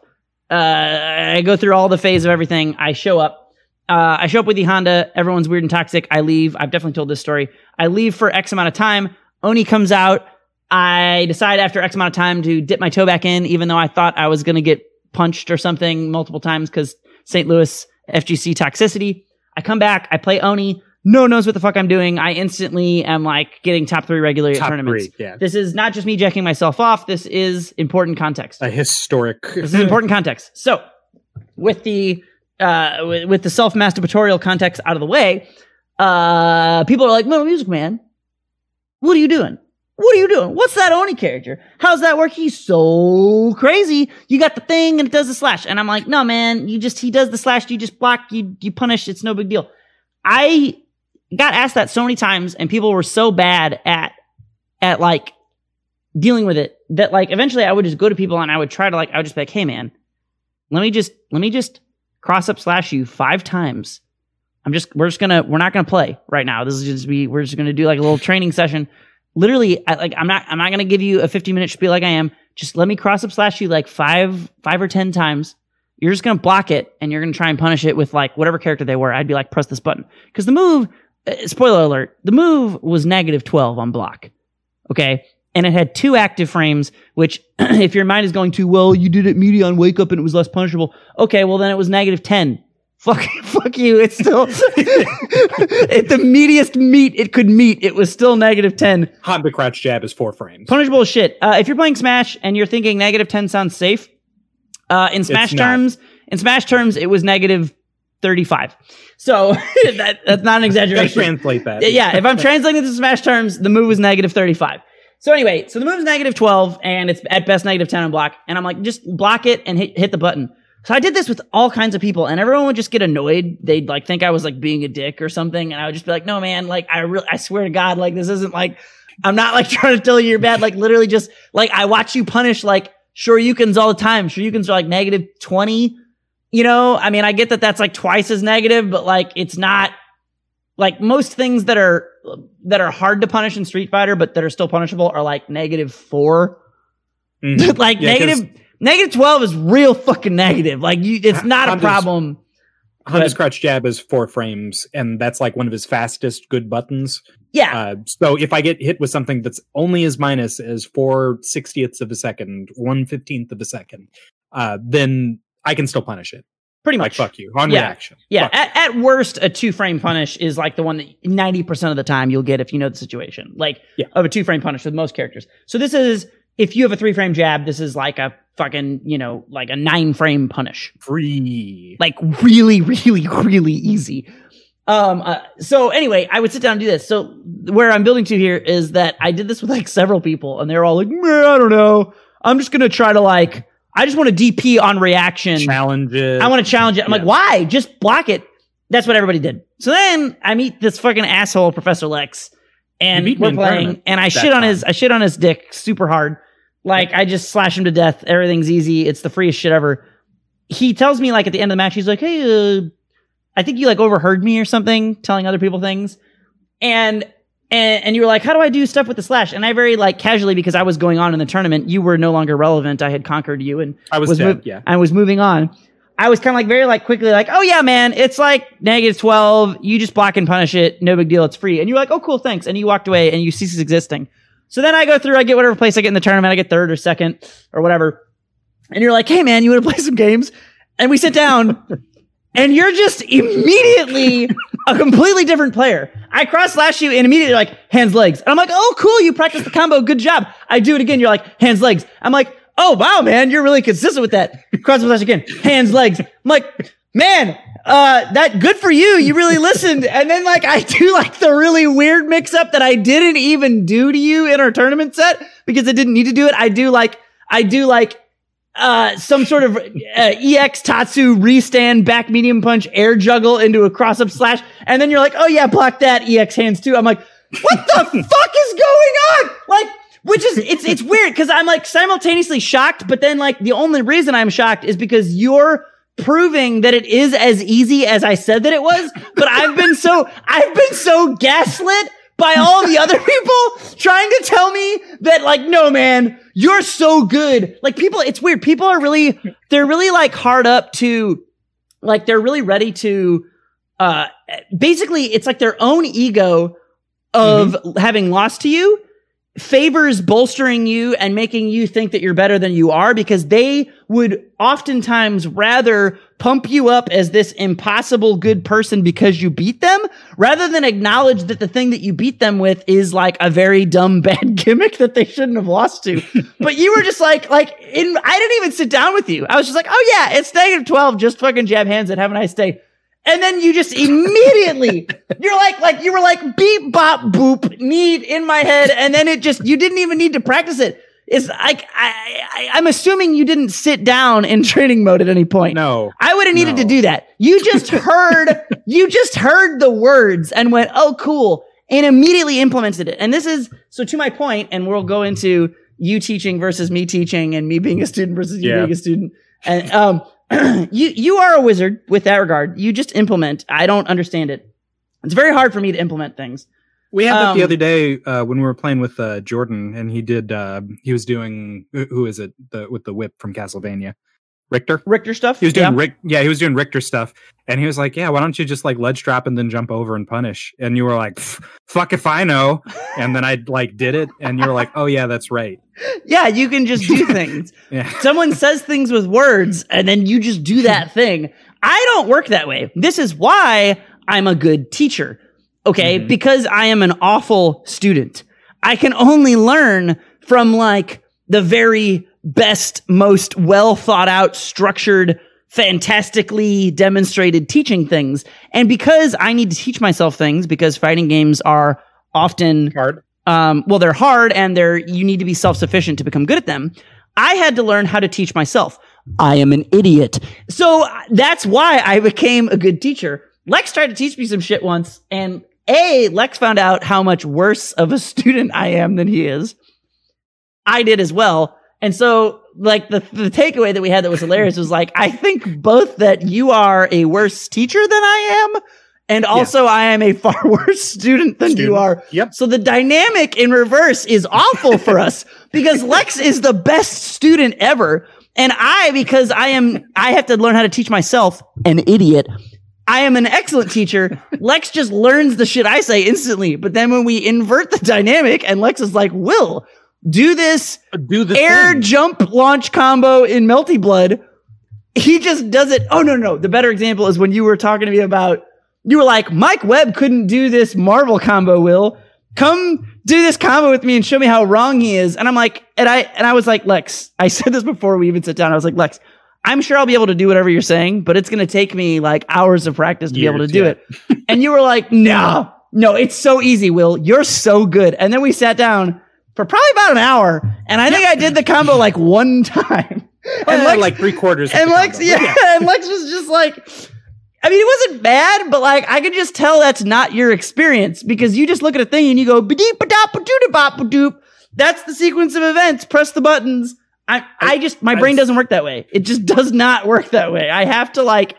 Uh, I go through all the phase of everything. I show up. Uh, I show up with the Honda. Everyone's weird and toxic. I leave. I've definitely told this story. I leave for X amount of time. Oni comes out. I decide after X amount of time to dip my toe back in, even though I thought I was going to get punched or something multiple times because St. Louis FGC toxicity. I come back. I play Oni. No one knows what the fuck I'm doing. I instantly am like getting top three regular at
Top
tournaments.
three. Yeah.
This is not just me jacking myself off. This is important context.
A historic.
This is important context. So, with the uh, with, with the self masturbatorial context out of the way, uh, people are like, "Metal Music Man, what are you doing? What are you doing? What's that Oni character? How's that work? He's so crazy. You got the thing and it does the slash." And I'm like, "No, man. You just he does the slash. You just block. You you punish. It's no big deal." I got asked that so many times, and people were so bad at at like dealing with it that like eventually I would just go to people and I would try to like I would just be like, hey man, let me just let me just cross up slash you five times. I'm just we're just gonna we're not gonna play right now. This is just be we're just gonna do like a little training session. Literally, I, like I'm not I'm not gonna give you a 50 minute spiel like I am. Just let me cross up slash you like five five or ten times. You're just gonna block it and you're gonna try and punish it with like whatever character they were. I'd be like press this button because the move. Uh, spoiler alert: the move was negative 12 on block. Okay, and it had two active frames, which if your mind is going to, well, you did it meaty on wake up and it was less punishable. Okay, well then it was negative 10. Fuck, fuck you. It's still at the meatiest meat it could meet. It was still negative 10.
Honda crouch jab is four frames.
Punishable as shit. Uh, if you're playing Smash and you're thinking negative 10 sounds safe, uh, in Smash
not.
terms, in Smash terms, it was negative 35. So that, that's not an exaggeration.
translate that.
yeah, if I'm translating this to Smash terms, the move is negative 35. So anyway, so the move's negative 12 and it's at best negative 10 on block. And I'm like, just block it and hit, hit the button. So I did this with all kinds of people and everyone would just get annoyed. They'd like think I was like being a dick or something. And I would just be like, no, man, like I really, I swear to God, like this isn't like, I'm not like trying to tell you you're bad. Like literally just like I watch you punish like Shoryukens all the time. Shoryukens are like negative 20. You know, I mean, I get that that's like twice as negative, but like it's not like most things that are that are hard to punish in Street Fighter, but that are still punishable are like negative four.
Mhm.
like
Yeah,
negative negative twelve is real fucking negative. Like you, it's not a problem.
Honda's crouch jab is four frames, and that's like one of his fastest good buttons.
Yeah,
Uh, so if I get hit with something that's only as minus as four sixtieths of a second, one fifteenth of a second, uh, then I can still punish it.
pretty
Like
much.
fuck you on
Yeah.
reaction.
Yeah, at, at worst, a two frame punish is like the one that 90% of the time you'll get if you know the situation. Like,
Yeah.
of a two frame punish with most characters. So this is, if you have a three frame jab, this is like a fucking, you know, like a nine frame punish.
free.
Like, really, really, really easy. Um, uh, so anyway, I would sit down and do this. So where I'm building to here is that I did this with like several people and they're all like, "Meh, I don't know. I'm just going to try to like, I just want to DP on reaction.
Challenge it.
I want to challenge it. I'm like, why? Just block it. That's what everybody did. So then I meet this fucking asshole, Professor Lex, and
You beat me
we're playing, and I shit on
time.
his, I shit on his dick super hard. Like I just slash him to death. Everything's easy. It's the freest shit ever. He tells me like at the end of the match, he's like, hey, uh, I think you like overheard me or something, telling other people things, and. And, and you were like, how do I do stuff with the slash? And I very like casually because I was going on in the tournament. You were no longer relevant. I had conquered you, and
I was,
was
dead.
mov-
yeah.
I was moving on. I was kind of like very like quickly like, oh yeah, man, it's like negative twelve. You just block and punish it. No big deal. It's free. And you're like, oh cool, thanks. And you walked away and you cease existing. So then I go through. I get whatever place I get in the tournament. I get third or second or whatever. And you're like, hey man, you want to play some games? And we sit down. And you're just immediately a completely different player. I cross slash you and immediately like hands legs. And I'm like, oh cool, you practiced the combo, good job. I do it again. You're like hands legs. I'm like, oh wow, man, you're really consistent with that. Cross slash again, hands legs. I'm like, man, uh, that good for you. You really listened. And then like I do like the really weird mix up that I didn't even do to you in our tournament set because I didn't need to do it. I do like I do like uh, some sort of uh, EX Tatsu restand back medium punch air juggle into a cross up slash, and then you're like, oh yeah, block that EX hands too. I'm like, what the fuck is going on? Like, which is it's it's weird because I'm like simultaneously shocked, but then like the only reason I'm shocked is because you're proving that it is as easy as I said that it was. But I've been so I've been so gaslit by all the other people trying to tell me that like no man you're so good. Like people it's weird. People are really they're really like hard up to like they're really ready to uh basically it's like their own ego of having lost to you favors bolstering you and making you think that you're better than you are because they would oftentimes rather pump you up as this impossible good person because you beat them rather than acknowledge that the thing that you beat them with is like a very dumb bad gimmick that they shouldn't have lost to. but you were just like like in I didn't even sit down with you. I was just like, "Oh yeah, it's negative 12, just fucking jab hands and have a nice day." And then you just immediately, you're like, like, you were like beep, bop, boop, need in my head. And then it just, you didn't even need to practice it. It's like, I, I, I'm assuming you didn't sit down in training mode at any point.
No.
I would have needed to do that. You just heard, you just heard the words and went, oh, cool. And immediately implemented it. And this is, so to my point, and we'll go into you teaching versus me teaching and me being a student versus you
Yeah.
being a student. And, um, you, you are a wizard with that regard. You just implement. I don't understand it. It's very hard for me to implement things.
We had that the
Um,
other day uh, when we were playing with uh, Jordan, and he did. Uh, he was doing. who- Who is it? The with the whip from Castlevania, Richter.
Richter stuff.
He was doing
yeah.
Rick. Yeah, he was doing Richter stuff, and he was like, "Yeah, why don't you just like ledge drop and then jump over and punish?" And you were like, "Fuck if I know." And then I like did it, and you were like, "Oh yeah, that's right."
Yeah, you can just do things.
Yeah,
Someone says things with words and then you just do that thing. I don't work that way. This is why I'm a good teacher. Okay.
Mhm.
Because I am an awful student. I can only learn from like the very best, most well thought out, structured, fantastically demonstrated teaching things. And because I need to teach myself things because fighting games are often
hard.
um, well, they're hard and they're you need to be self sufficient to become good at them. I had to learn how to teach myself. I am an idiot, so that's why I became a good teacher. Lex tried to teach me some shit once, and a Lex found out how much worse of a student I am than he is. I did as well, and so like the the takeaway that we had that was hilarious was like I think both that you are a worse teacher than I am, And also, I am a far worse student than you are.
Yep.
So the dynamic in reverse is awful for us because Lex is the best student ever. And I, because I am, I have to learn how to teach myself, an idiot. I am an excellent teacher. Lex just learns the shit I say instantly. But then when we invert the dynamic and Lex is like, Will, do this uh,
Do the
air
thing.
jump launch combo in Melty Blood. He just does it. Oh, no, no. The better example is when you were talking to me about, you were like, Mike Webb couldn't do this Marvel combo, Will. Come do this combo with me and show me how wrong he is. And I'm like, and I, and I was like, Lex, I said this before we even sit down. I was like, Lex, I'm sure I'll be able to do whatever you're saying, but it's going to take me like hours of practice to be able to do
yeah.
it. and you were like, no, no, it's so easy, Will. You're so good. And then we sat down for probably about an hour, and I think I did the combo like one time. And Lex,
like three quarters. of
and Lex,
combo.
yeah, and Lex was just like, I mean, it wasn't bad, but like I could just tell that's not your experience because you just look at a thing and you go, "Ba-deep, ba-dop, ba-doop, ba-doop." That's the sequence of events. Press the buttons. I, I just, my
I-
brain doesn't work that way. It just does not work that way. I have to like,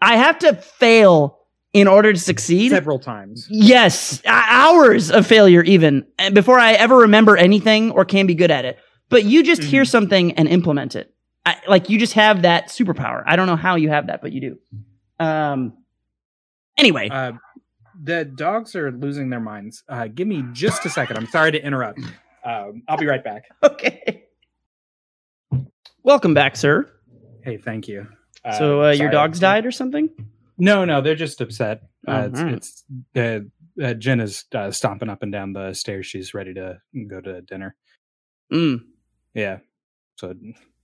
I have to fail in order to succeed.
several times.
Yes, hours of failure even before I ever remember anything or can be good at it. But you just hear
Mhm.
something and implement it. I, like you just have that superpower. I don't know how you have that, but you do. Um. Anyway,
Uh, the dogs are losing their minds. Uh, give me just a second. I'm sorry to interrupt. Um, I'll be right back.
okay. Welcome back, sir.
Hey, thank you.
so uh, your dogs died or something?
No, no, they're just upset.
Oh,
Uh, it's, it's uh, uh, Jen is uh, stomping up and down the stairs. She's ready to go to dinner.
Mm.
Yeah, so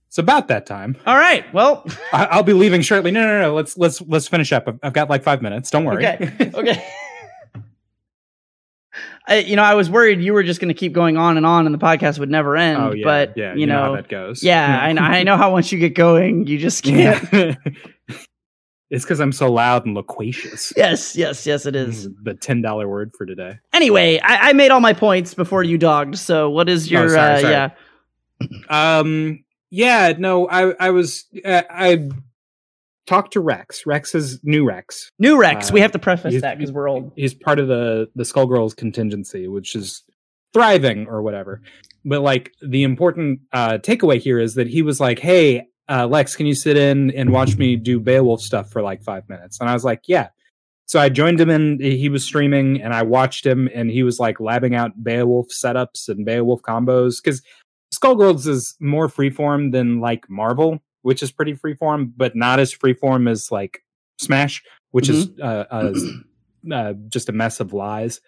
it's about that time.
All right. Well.
I- I'll be leaving shortly. No, no, no. Let's let's let's finish up. I've- I've got like five minutes. Don't worry.
Okay. Okay. I, you know, I was worried you were just going to keep going on and on, and the podcast would never end.
oh yeah,
but
yeah.
you, know,
how that goes.
yeah, I know. I know how once you get going, you just can't.
Yeah. It's because I'm so loud and loquacious.
Yes, yes, yes, it is.
the ten dollar word for today.
Anyway, I, I made all my points before you dogged. So, what is your?
Oh, sorry,
uh,
sorry.
Yeah,
Um. Yeah. No. I. I was. Uh, I talked to Rex. Rex is new Rex.
new Rex.
Uh,
we have to preface that because we're old.
He's part of the the Skullgirls contingency, which is thriving or whatever. But like the important uh, takeaway here is that he was like, "Hey, uh, Lex, can you sit in and watch me do Beowulf stuff for like five minutes?" And I was like, "Yeah." So I joined him and he was streaming, and I watched him, and he was like labbing out Beowulf setups and Beowulf combos because Skullgirls is more freeform than like Marvel, which is pretty freeform, but not as freeform as like Smash, which is uh, uh, uh, just a mess of lies.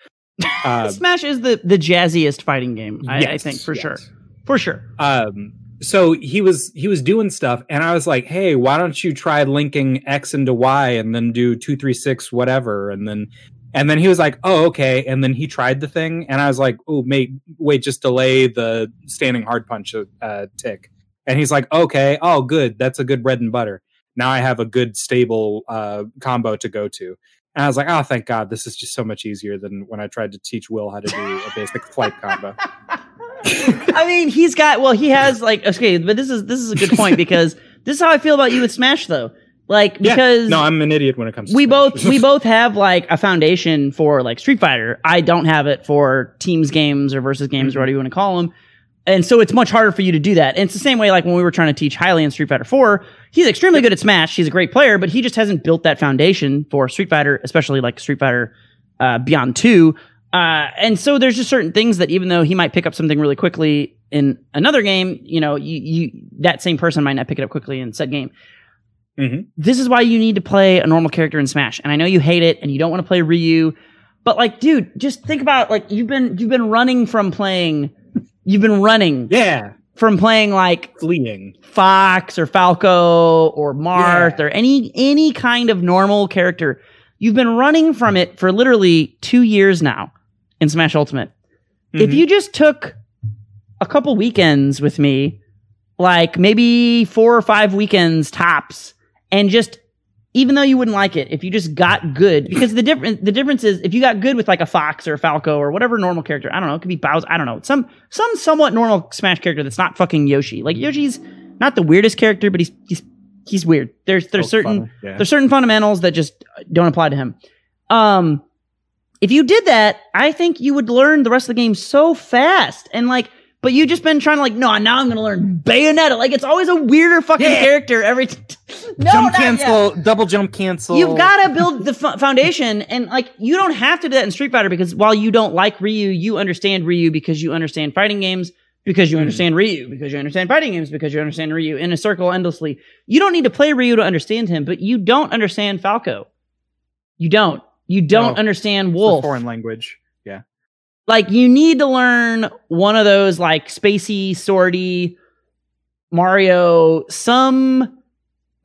Uh,
Smash is the the jazziest fighting game. I, I think for
yes.
sure, for sure.
Um, so he was he was doing stuff, and I was like, "Hey, why don't you try linking X into Y and then do two three six whatever?" And then and then he was like, "Oh, okay." And then he tried the thing, and I was like, "Oh, mate, wait, just delay the standing hard punch uh, tick." And he's like, "Okay, oh, good, that's a good bread and butter." Now I have a good stable uh, combo to go to. And I was like, "Oh, thank God, this is just so much easier than when I tried to teach Will how to do a basic flight combo."
I mean, he's got well, he has like okay, but this is this is a good point because this is how I feel about you with Smash though. Like
Yeah.
because
no, I'm an idiot when it comes. to
we
Smash.
both we both have like a foundation for like Street Fighter. I don't have it for teams games or versus games or
Mhm.
whatever you want to call them. And so it's much harder for you to do that. And it's the same way like when we were trying to teach Hylian Street Fighter 4, he's extremely good at Smash. He's a great player, but he just hasn't built that foundation for Street Fighter, especially like Street Fighter uh, Beyond 2. Uh, and so there's just certain things that even though he might pick up something really quickly in another game, you know, you, you that same person might not pick it up quickly in said game
Mhm.
this is why you need to play a normal character in Smash. And I know you hate it and you don't want to play Ryu, but like, dude, just think about like you've been you've been running from playing you've been running
Yeah,
from playing like
fleeing.
Fox or Falco or Marth or any any kind of normal character. You've been running from it for literally two years now in Smash Ultimate. If
Mhm.
you just took a couple weekends with me, like maybe four or five weekends tops, and just even though you wouldn't like it, if you just got good, because the difference the difference is if you got good with like a Fox or a Falco or whatever normal character, I don't know, it could be Bowser, I don't know, some some somewhat normal Smash character that's not fucking Yoshi. Like Yoshi's not the weirdest character, but he's he's he's weird. There's there's
Oh,
certain.
Yeah.
there's certain fundamentals that just don't apply to him. Um, if you did that, I think you would learn the rest of the game so fast. And like, but you just been trying to like, no, now I'm gonna learn Bayonetta. Like, it's always a weirder fucking
Yeah.
character every. T- no,
jump
not yet.
cancel, double jump cancel.
You've got to build the f- foundation, and like you don't have to do that in Street Fighter because while you don't like Ryu, you understand Ryu because you understand fighting games, because you understand Ryu, because you understand fighting games, because you understand Ryu in a circle endlessly. You don't need to play Ryu to understand him, but you don't understand Falco. You don't. You don't
No.
understand Wolf.
foreign language. Yeah.
Like you need to learn one of those like spacey, swordy Mario, some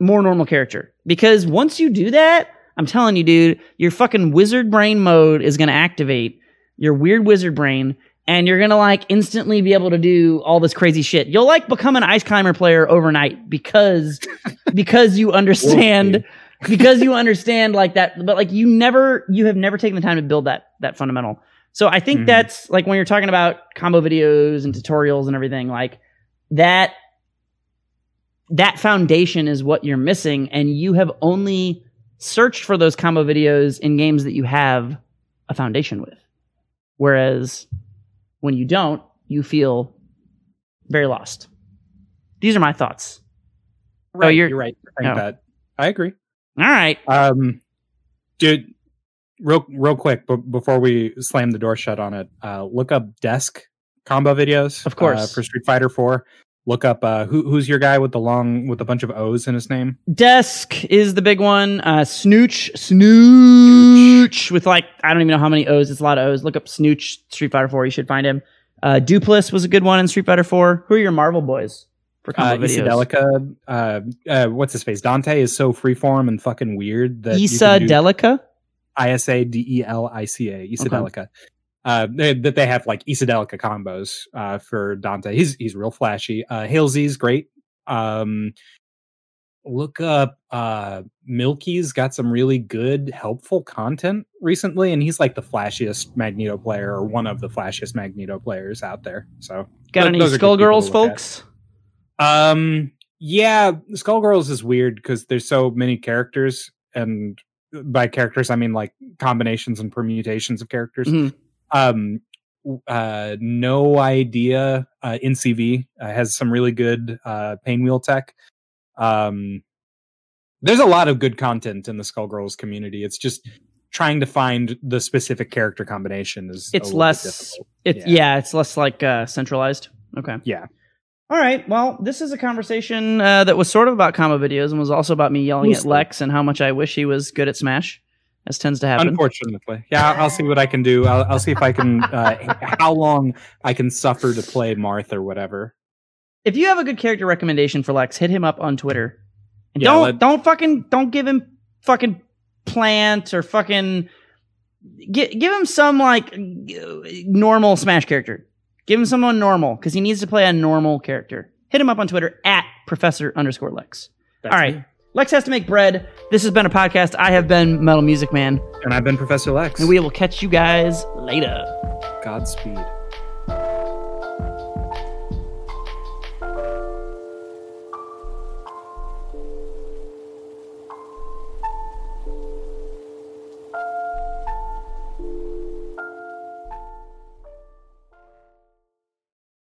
more normal character. Because once you do that, I'm telling you, dude, your fucking wizard brain mode is gonna activate your weird wizard brain, and you're gonna like instantly be able to do all this crazy shit. You'll like become an ice climber player overnight because because you understand because you understand like that but like you never you have never taken the time to build that that fundamental so i think
Mhm.
that's like when you're talking about combo videos and tutorials and everything like that that foundation is what you're missing and you have only searched for those combo videos in games that you have a foundation with whereas when you don't you feel very lost these are my thoughts
Right,
you're-
you're, right. I think
no.
that. I agree.
All right
Um, dude, real real quick, but before we slam the door shut on it, uh, look up desk combo videos.
Of course.
uh, for Street Fighter Four. Look up uh, who who's your guy with the long with a bunch of O's in his name.
Desk is the big one. Uh, Snooch, Snooch, with like I don't even know how many O's. It's a lot of O's. Look up Snooch Street Fighter Four. You should find him. Uh, Dupless was a good one in Street Fighter Four. Who are your Marvel boys for
Uh,
combo videos?
Isadelica, uh, uh, what's his face? Dante is so freeform and fucking weird that
Issa Delica.
I S A D E L I C A, Isadelica. Uh, they, that they have like Isadelica combos uh, for Dante. He's he's real flashy. Uh, Halsey's great. Um, look up uh, Milky's got some really good, helpful content recently, and he's like the flashiest Magneto player or one of the flashiest Magneto players out there. So
Got
Th-
any
those good
Skullgirls,
look at. Um, yeah, Skullgirls is weird because there's so many characters, and by characters I mean like combinations and permutations of characters.
Mhm.
Um, uh, no idea. Uh, NCV uh, has some really good uh, Painwheel tech. Um, there's a lot of good content in the Skullgirls community. It's just trying to find the specific character combination is
It's less. It's
Yeah.
yeah. It's less like uh, centralized. Okay.
Yeah.
All right. Well, this is a conversation uh, that was sort of about combo videos and was also about me yelling at. Lex and how much I wish he was good at Smash, as tends to happen.
Unfortunately, yeah, I'll, I'll see what I can do. I'll, I'll see if I can, uh, how long I can suffer to play Marth or whatever.
if you have a good character recommendation for Lex, hit him up on Twitter. And
Yeah,
don't
let-
don't fucking don't give him fucking plant or fucking give give him some like normal Smash character. Give him someone normal because he needs to play a normal character. Hit him up on Twitter at Professor underscore Lex.
That's
All right.
me.
Lex has to make bread. This has been a podcast. I have been Metal Music Man,
and I've been Professor Lex.
and we will catch you guys later.
Godspeed.